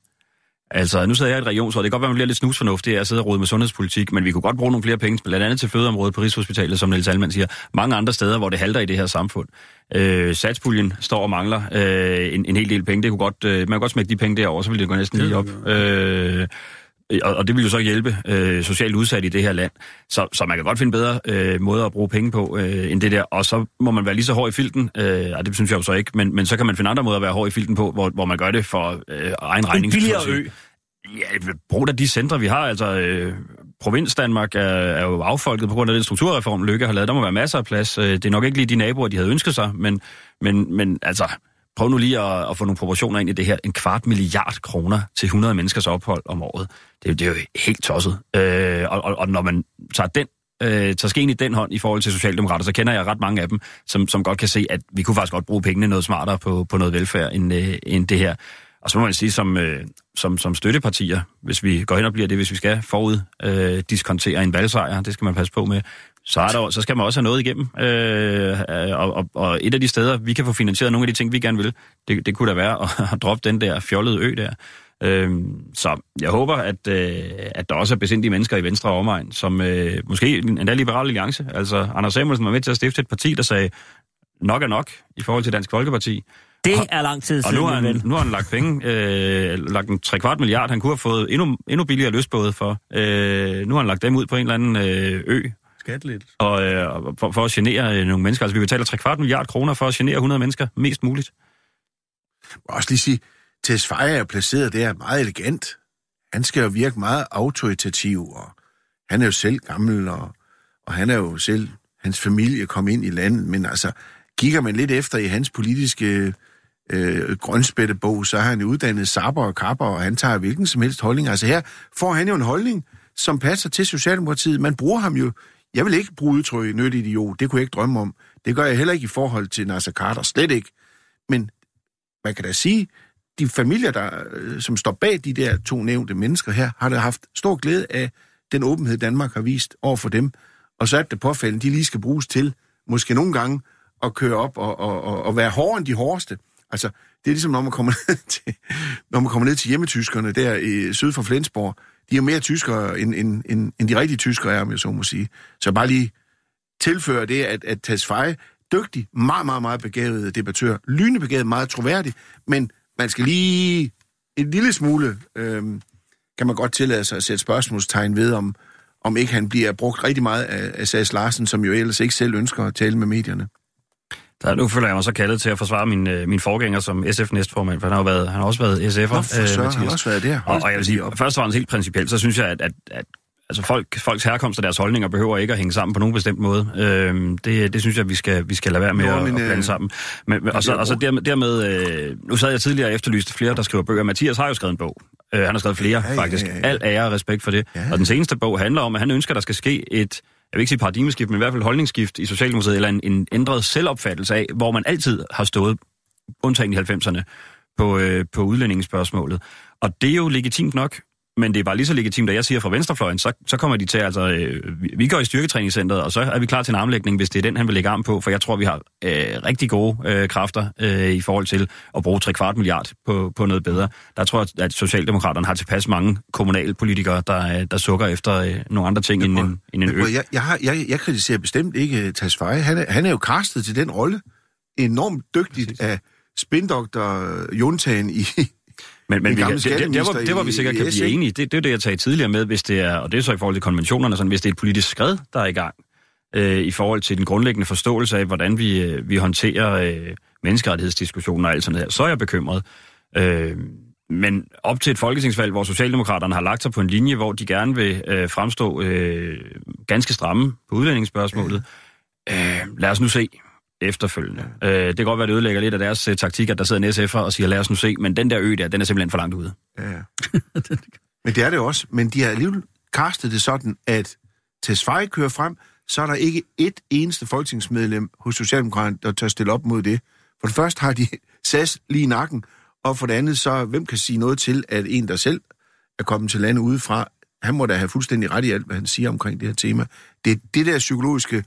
Altså, nu sidder jeg i et regionsråd. Det kan godt være, man bliver lidt snusfornuftig af at sidde og rode med sundhedspolitik, men vi kunne godt bruge nogle flere penge, blandt andet til fødeområdet på Rigshospitalet, som Niels Alman siger. Mange andre steder, hvor det halter i det her samfund. Øh, satspuljen står og mangler øh, en, en hel del penge. Det kunne godt, øh, man kan godt smække de penge derover, så vil det gå næsten lige op. Øh, og, og det vil jo så hjælpe øh, socialt udsat i det her land. Så, så man kan godt finde bedre øh, måder at bruge penge på øh, end det der. Og så må man være lige så hård i filten, øh, og det synes jeg jo så ikke, men, men så kan man finde andre måder at være hård i filten på, hvor, hvor man gør det for øh, egen regning. En billigere ø. Ja, brug da de centre, vi har. Altså, øh, provins Danmark er, er jo affolket på grund af den strukturreform, Lykke har lavet. Der må være masser af plads. Øh, det er nok ikke lige de naboer, de havde ønsket sig, men, men, men altså, prøv nu lige at, at få nogle proportioner ind i det her. En kvart milliard kroner til 100 menneskers ophold om året. Det, det er jo helt tosset. Øh, og, og, og når man tager den øh, tager skeen i den hånd i forhold til Socialdemokrater, så kender jeg ret mange af dem, som, som godt kan se, at vi kunne faktisk godt bruge pengene noget smartere på, på noget velfærd end, øh, end det her. Og så må man sige, som, øh, som, som støttepartier, hvis vi går hen og bliver det, hvis vi skal forud øh, diskontere en valgsejr, det skal man passe på med, så, er der, så skal man også have noget igennem. Øh, og, og, og et af de steder, vi kan få finansieret nogle af de ting, vi gerne vil, det, det kunne da være at, at droppe den der fjollede ø der. Øh, så jeg håber, at, øh, at der også er besindige mennesker i Venstre og omegn, som øh, måske endda liberale alliance. Altså, Anders Samuelsen var med til at stifte et parti, der sagde, nok er nok i forhold til Dansk Folkeparti. Det er lang tid siden. Og nu har han, nu har han lagt penge, øh, lagt en 3 kvart milliard. Han kunne have fået endnu, endnu billigere løsbåde for. Øh, nu har han lagt dem ud på en eller anden øh, ø. Skatteligt. Og øh, for, for at genere øh, nogle mennesker. Altså vi betaler 3 kvart milliard kroner for at genere 100 mennesker mest muligt. Jeg må også lige sige, Tesfaye er placeret der meget elegant. Han skal jo virke meget autoritativ, og han er jo selv gammel, og, og han er jo selv, hans familie kom ind i landet, men altså, kigger man lidt efter i hans politiske øh, grønspættebog, så har han uddannet sabber og kapper, og han tager hvilken som helst holdning. Altså her får han jo en holdning, som passer til Socialdemokratiet. Man bruger ham jo, jeg vil ikke bruge udtryk nyt idiot, det kunne jeg ikke drømme om. Det gør jeg heller ikke i forhold til Nasser Carter, slet ikke. Men man kan da sige, de familier, der, øh, som står bag de der to nævnte mennesker her, har da haft stor glæde af den åbenhed, Danmark har vist over for dem. Og så er det påfaldende, de lige skal bruges til, måske nogle gange, at køre op og, og, og, og være hårdere end de hårdeste. Altså, det er ligesom, når man kommer ned til, når man kommer ned til hjemmetyskerne der i syd for Flensborg. De er mere tyskere, end, end, end, end de rigtige tyskere er, om jeg så må sige. Så bare lige tilføre det, at, at Tasfaye, dygtig, meget, meget, meget begavet debattør, lynebegavet, meget troværdig, men man skal lige en lille smule, øhm, kan man godt tillade sig at sætte spørgsmålstegn ved, om, om ikke han bliver brugt rigtig meget af, af Sass Larsen, som jo ellers ikke selv ønsker at tale med medierne. Der, nu føler jeg mig så kaldet til at forsvare min, øh, min forgænger som SF-næstformand, for han har, været, han har også været SF'er. Nå, for øh, han har også været der. Og, og jeg vil sige, først og fremmest helt principielt, så synes jeg, at, at, at altså folk, folks herkomst og deres holdninger behøver ikke at hænge sammen på nogen bestemt måde. Øhm, det, det synes jeg, vi skal, vi skal lade være med Nå, at, men, at blande øh, sammen. Men, og så, og så dermed, dermed øh, nu sad jeg tidligere og efterlyste flere, der skriver bøger. Mathias har jo skrevet en bog, Øh, han har skrevet flere, Ja, ja, ja, faktisk. ja, ja. Al ære og respekt for det. Ja. Og den seneste bog handler om, at han ønsker, at der skal ske et, jeg vil ikke sige paradigmeskift, men i hvert fald holdningsskift i Socialdemokratiet, eller en, en ændret selvopfattelse af, hvor man altid har stået, undtagen i 90'erne, på, øh, på udlændingsspørgsmålet. Og det er jo legitimt nok, men det er bare lige så legitimt, at jeg siger fra venstrefløjen, så, så kommer de til, altså, øh, vi- går i styrketræningscenteret, og så er vi klar til en armlægning, hvis det er den, han vil lægge arm på, for jeg tror, vi har øh, rigtig gode øh, kræfter øh, i forhold til at bruge 3 kvart milliard på, på noget bedre. Der tror jeg, at Socialdemokraterne har tilpas mange kommunalpolitikere, der, øh, der sukker efter øh, nogle andre ting end en, end en ø. prøv, jeg, jeg, har, jeg, jeg kritiserer bestemt ikke Tasfaye. Han er, han er jo castet til den rolle. Enormt dygtigt af spindoktor Jontagen i... Men, men En vi, det, det, var, det var vi sikkert kan blive enige i. Det, det er det, jeg sagde tidligere med, hvis det er, og det er så i forhold til konventionerne, sådan, hvis det er et politisk skred, der er i gang, øh, i forhold til den grundlæggende forståelse af, hvordan vi, øh, vi håndterer øh, menneskerettighedsdiskussioner og alt sådan noget her, så er jeg bekymret. Øh, men op til et folketingsvalg, hvor Socialdemokraterne har lagt sig på en linje, hvor de gerne vil øh, fremstå øh, ganske stramme på udlændingsspørgsmålet, øh, lad os nu se efterfølgende. Øh, det kan godt være, det ødelægger lidt af deres øh, taktik, at der sidder en SF'er og siger, lad os nu se, men den der ø der, den er simpelthen for langt ude. Ja. ja. men det er det også. Men de har alligevel castet det sådan, at Tesfaye kører frem, så er der ikke et eneste folketingsmedlem hos Socialdemokraterne, der tør stille op mod det. For det første har de SAS lige i nakken, og for det andet så, hvem kan sige noget til, at en, der selv er kommet til landet udefra, han må da have fuldstændig ret i alt, hvad han siger omkring det her tema. Det, det der psykologiske,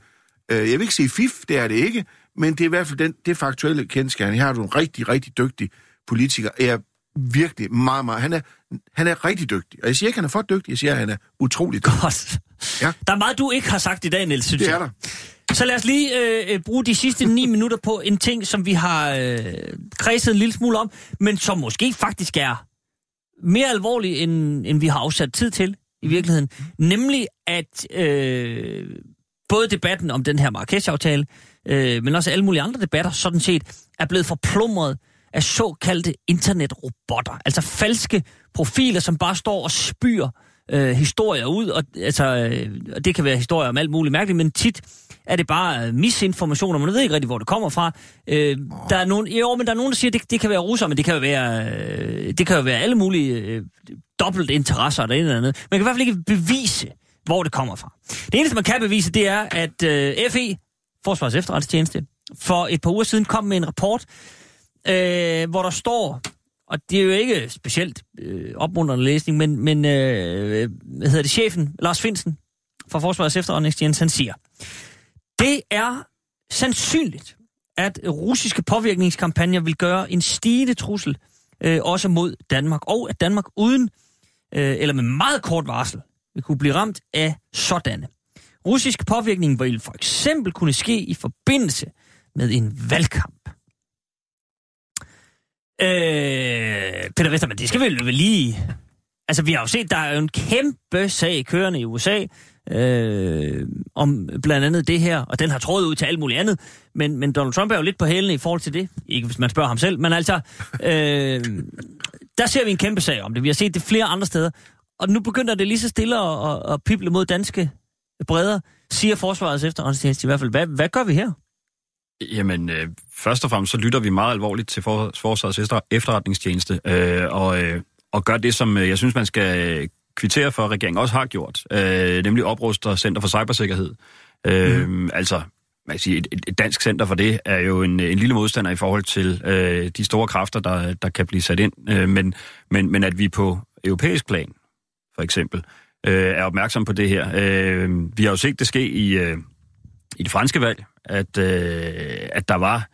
øh, jeg vil ikke sige fif, det er det ikke, men det er i hvert fald den, det faktuelle kendskærning. Her har du en rigtig, rigtig dygtig politiker. Jeg er virkelig meget, meget, han er, han er rigtig dygtig. Og jeg siger ikke, han er for dygtig, jeg siger, han er utrolig dygtig. Godt. Ja. Der er meget, du ikke har sagt i dag, Niels, synes Det er der. Så lad os lige øh, øh, bruge de sidste ni minutter på en ting, som vi har øh, kredset en lille smule om, men som måske faktisk er mere alvorlig, end, end vi har afsat tid til i virkeligheden. Nemlig, at øh, både debatten om den her Marrakesh-aftale, øh, øh, men også alle mulige andre debatter, sådan set, er blevet forplumret af såkaldte internetrobotter. Altså falske profiler, som bare står og spyr øh, historier ud. Og, altså, øh, og det kan være historier om alt muligt mærkeligt, men tit er det bare øh, misinformation, og man ved ikke rigtig, hvor det kommer fra. Øh, der er nogen, jo, men der er nogen, der siger, at det, det kan være russere, men det kan jo være, øh, det kan jo være alle mulige øh, dobbelt interesser eller et eller andet. Man kan i hvert fald ikke bevise, hvor det kommer fra. Det eneste, man kan bevise, det er, at øh, FE, Forsvars Efterretningstjeneste, for et par uger siden kom med en rapport, øh, hvor der står, og det er jo ikke specielt øh, opmuntrende læsning, men, men øh, hvad hedder det, chefen, Lars Finsen, fra Forsvarets Efterretningstjeneste, han siger, det er sandsynligt, at russiske påvirkningskampagner vil gøre en stigende trussel øh, også mod Danmark, og at Danmark uden, øh, eller med meget kort varsel, vil kunne blive ramt af sådanne. Russisk påvirkning vil for eksempel kunne ske i forbindelse med en valgkamp. Øh, Peter Vestermann, det skal vi vel lige... Altså, vi har jo set, der er jo en kæmpe sag kørende i USA, øh, om blandt andet det her, og den har trådet ud til alt muligt andet, men, men Donald Trump er jo lidt på hælene i forhold til det. Ikke hvis man spørger ham selv, men altså, øh, der ser vi en kæmpe sag om det. Vi har set det flere andre steder, og nu begynder det lige så stille at, at, at pible mod danske bredder, siger Forsvarets efterretningstjeneste i hvert fald. Hvad, hvad gør vi her? Jamen, øh, først og fremmest så lytter vi meget alvorligt til for, Forsvarets efter- efterretningstjeneste, øh, og, øh, og gør det, som øh, jeg synes, man skal kvittere for, at regeringen også har gjort, øh, nemlig opruster Center for Cybersikkerhed. Øh, mm. Altså, man kan sige, et, et dansk center for det er jo en, en lille modstander i forhold til øh, de store kræfter, der, der kan blive sat ind, øh, men, men, men at vi på europæisk plan, for eksempel, øh, er opmærksom på det her. Øh, vi har jo set det ske i, øh, i det franske valg, at, øh, at der var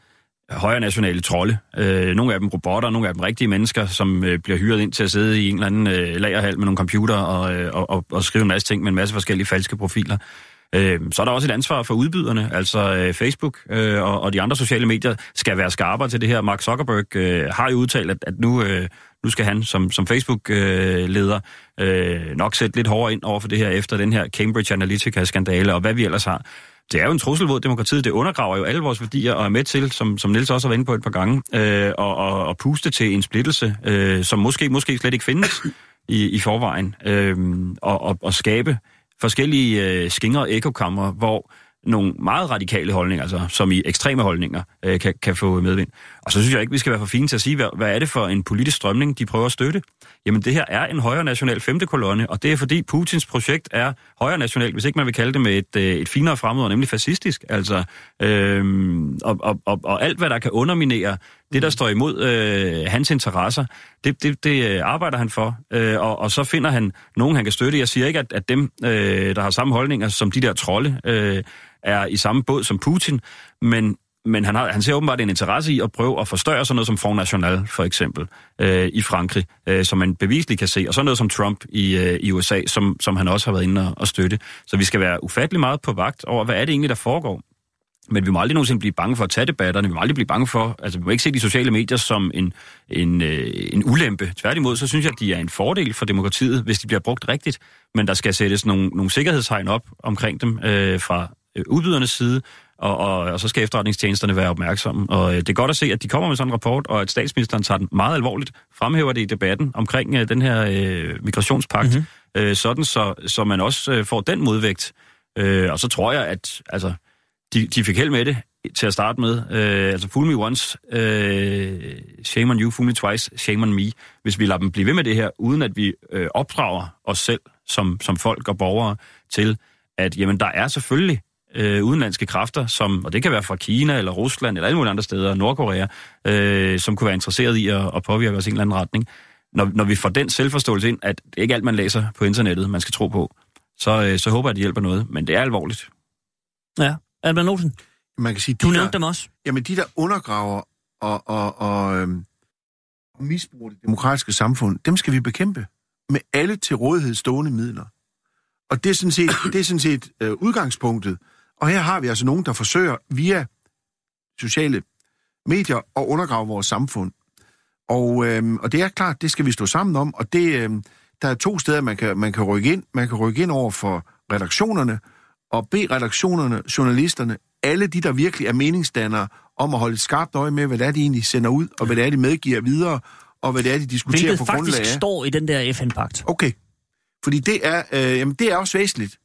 højre nationale trolde. Øh, nogle af dem robotter, nogle af dem rigtige mennesker, som øh, bliver hyret ind til at sidde i en eller anden øh, lagerhal med nogle computer og, øh, og, og, og skrive en masse ting med en masse forskellige falske profiler. Øh, så er der også et ansvar for udbyderne, altså øh, Facebook øh, og, og de andre sociale medier skal være skarpere til det her. Mark Zuckerberg øh, har jo udtalt, at, at nu, øh, nu skal han som, som Facebook-leder øh, nok sætte lidt hårdere ind over for det her efter den her Cambridge Analytica-skandale og hvad vi ellers har. Det er jo en trussel mod demokratiet. Det undergraver jo alle vores værdier og er med til, som, som Niels også har været inde på et par gange, øh, og, og, og puste til en splittelse, øh, som måske måske slet ikke findes i, i forvejen, øh, og, og, og skabe forskellige øh, skingre og ekokammer, hvor nogle meget radikale holdninger, altså som i ekstreme holdninger, øh, kan, kan få medvind. Og så synes jeg ikke, vi skal være for fine til at sige, hvad, hvad er det for en politisk strømning, de prøver at støtte? Jamen det her er en højre national femte kolonne, og det er fordi Putins projekt er højre national, hvis ikke man vil kalde det med et, øh, et finere fremmedord, nemlig fascistisk. Altså, øhm, og, og, og, og alt, hvad der kan underminere det, der står imod øh, hans interesser, det, det, det øh, arbejder han for. Øh, og, og så finder han nogen, han kan støtte. Jeg siger ikke, at, at dem, øh, der har samme holdninger som de der trolde, øh, er i samme båd som Putin, men, men han, har, han ser åbenbart en interesse i at prøve at forstørre sådan noget som Front National, for eksempel, øh, i Frankrig, øh, som man bevisligt kan se, og sådan noget som Trump i, øh, i USA, som, som han også har været inde og, og støtte. Så vi skal være ufattelig meget på vagt over, hvad er det egentlig, der foregår. Men vi må aldrig nogensinde blive bange for at tage debatterne. Vi må aldrig blive bange for... Altså, vi må ikke se de sociale medier som en, en, øh, en ulempe. Tværtimod, så synes jeg, at de er en fordel for demokratiet, hvis de bliver brugt rigtigt. Men der skal sættes nogle, nogle sikkerhedshegn op omkring dem øh, fra øh, udbydernes side, og, og, og så skal efterretningstjenesterne være opmærksomme. Og øh, det er godt at se, at de kommer med sådan en rapport, og at statsministeren tager den meget alvorligt, fremhæver det i debatten omkring øh, den her øh, migrationspagt, mm-hmm. øh, sådan så, så man også øh, får den modvægt. Øh, og så tror jeg, at altså, de, de fik held med det til at starte med. Øh, altså, fool me once, øh, shame on you, fool me twice, shame on me. Hvis vi lader dem blive ved med det her, uden at vi øh, opdrager os selv som, som folk og borgere til, at jamen, der er selvfølgelig øh, udenlandske kræfter, som, og det kan være fra Kina eller Rusland eller alle mulige andre steder, Nordkorea, øh, som kunne være interesseret i at, at påvirke os i en eller anden retning. Når, når vi får den selvforståelse ind, at det ikke alt, man læser på internettet, man skal tro på, så, øh, så håber jeg, at det hjælper noget. Men det er alvorligt. Ja. Alban Olsen, Man kan sige, du de nævnte der, dem også. jamen, de der undergraver og, og, og øhm, misbruger det demokratiske samfund, dem skal vi bekæmpe med alle til rådighed stående midler. Og det er sådan set, det er sådan set øh, udgangspunktet. Og her har vi altså nogen, der forsøger via sociale medier at undergrave vores samfund. Og, øhm, og det er klart, det skal vi stå sammen om, og det, øhm, der er to steder, man kan, man kan rykke ind. Man kan rykke ind over for redaktionerne, og bede redaktionerne, journalisterne, alle de, der virkelig er meningsdannere, om at holde et skarpt øje med, hvad det er, de egentlig sender ud, og hvad det er, de medgiver videre, og hvad det er, de diskuterer Hvilket på faktisk grundlag af. står i den der FN-pagt. Okay. Fordi det er, øh, jamen, det er også væsentligt,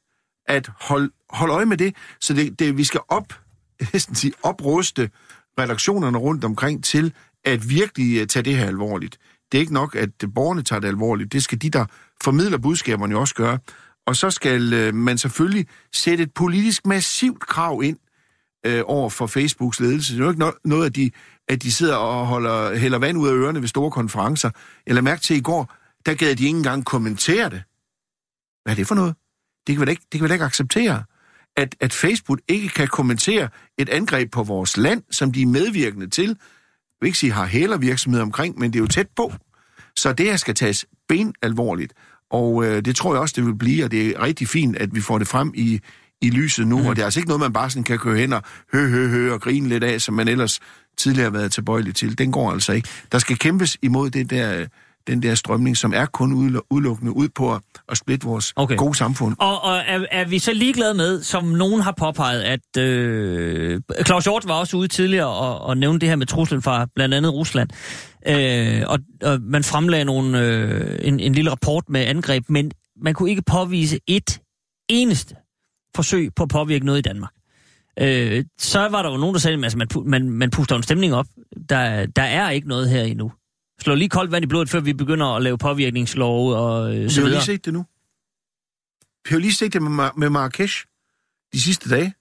at holde hold øje med det, så det, det, vi skal op, næsten sige, opruste redaktionerne rundt omkring til at virkelig øh, tage det her alvorligt. Det er ikke nok, at borgerne tager det alvorligt. Det skal de, der formidler budskaberne jo også gøre. Og så skal øh, man selvfølgelig sætte et politisk massivt krav ind øh, over for Facebooks ledelse. Det er jo ikke no- noget, at de, at de sidder og holder, hælder vand ud af ørerne ved store konferencer. Eller mærke til i går, der gad de ikke engang kommentere det. Hvad er det for noget? Det kan vi da ikke, det kan vi da ikke acceptere. At, at Facebook ikke kan kommentere et angreb på vores land, som de er medvirkende til. Jeg vil ikke sige, har hælervirksomhed omkring, men det er jo tæt på. Så det her skal tages ben alvorligt. Og øh, det tror jeg også, det vil blive, og det er rigtig fint, at vi får det frem i, i lyset nu. Mm. Og det er altså ikke noget, man bare sådan kan køre hen og hø, hø, hø og grine lidt af, som man ellers tidligere har været tilbøjelig til. Den går altså ikke. Der skal kæmpes imod det der, den der strømning, som er kun udelukkende ud på at, at splitte vores Okay. gode samfund. Og, og er, er vi så ligeglade med, som nogen har påpeget, at øh, Claus Hjort var også ude tidligere og, og nævnte det her med truslen fra blandt andet Rusland. Øh, og, og man fremlagde nogle, øh, en, en lille rapport med angreb, men man kunne ikke påvise et eneste forsøg på at påvirke noget i Danmark. Øh, så var der jo nogen, der sagde, at altså, man, man, man puster en stemning op. Der, der er ikke noget her endnu. Slå lige koldt vand i blodet, før vi begynder at lave påvirkningslove og øh, Vi så har jo videre. lige set det nu. Vi har jo lige set det med, Mar- med Marrakesh de sidste dage,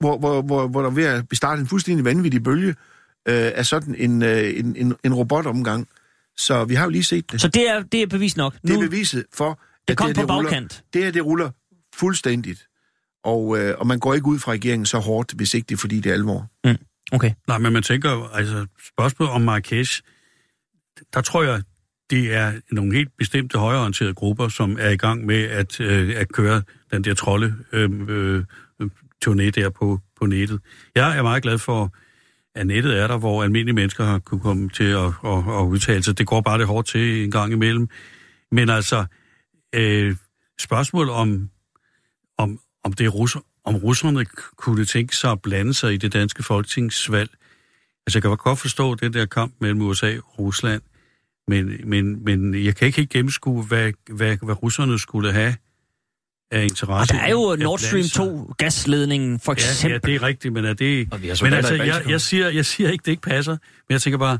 hvor, hvor, hvor, hvor der er ved at starte en fuldstændig vanvittig bølge øh, af sådan en, øh, en, en, en robotomgang. Så vi har jo lige set det. Så det er, det er bevis nok. det er Nu, beviset for, det at kom det, på her, det, ruller, bagkant. det her det ruller fuldstændigt. Og, øh, og man går ikke ud fra regeringen så hårdt, hvis ikke det er, fordi det er alvor. Okay. Nej, men man tænker, altså spørgsmålet om Marrakesh, der tror jeg, det er nogle helt bestemte højreorienterede grupper, som er i gang med at, øh, at køre den der trolde øh, øh, turné der på, på nettet. Jeg er meget glad for, at nettet er der, hvor almindelige mennesker har kunne komme til at, at, at udtale sig. Det går bare det hårdt til en gang imellem. Men altså, øh, spørgsmål om, om, om det er russer, om russerne kunne tænke sig at blande sig i det danske folketingsvalg. Altså, jeg kan godt forstå den der kamp mellem USA og Rusland, men, men, men jeg kan ikke helt gennemskue, hvad, hvad, hvad russerne skulle have af Og interesse. der er jo Nord Stream blande sig. 2 gasledningen, for Ja, eksempel. ja, det er rigtigt, men er det... Og vi har Men altså, jeg, jeg, siger, jeg siger ikke, det ikke passer, men jeg tænker bare,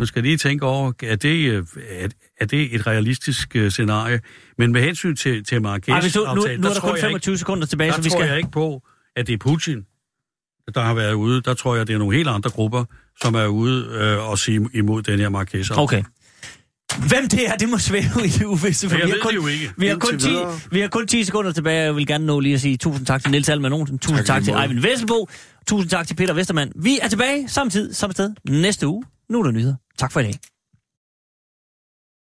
nu skal lige tænke over, er det, øh, er, er det et realistisk uh, scenarie? Men med hensyn til, til Marrakesh... Ej, hvis du, nu, nu er der tror kun jeg 25 sekunder tilbage, Der så vi tror skal... jeg ikke på, at det er Putin, der har været ude. Der tror jeg, det er nogle helt andre grupper, som er ude øh, og sige imod den her marquez Okay. Hvem det er, det må svæve i det uvisse. for Jeg vi har kun, det jo ikke. Vi har, kun Indtil 10, videre. vi har kun 10 sekunder tilbage. Jeg vil gerne nå lige at sige tusind tak til Niels Alman Olsen. Tusind tak, Tak til. Eivind Vesselbo. Tusind tak til Peter Vestermann. Vi er tilbage samme tid, samme sted næste uge. Nu er der nyheder. Tak for i dag.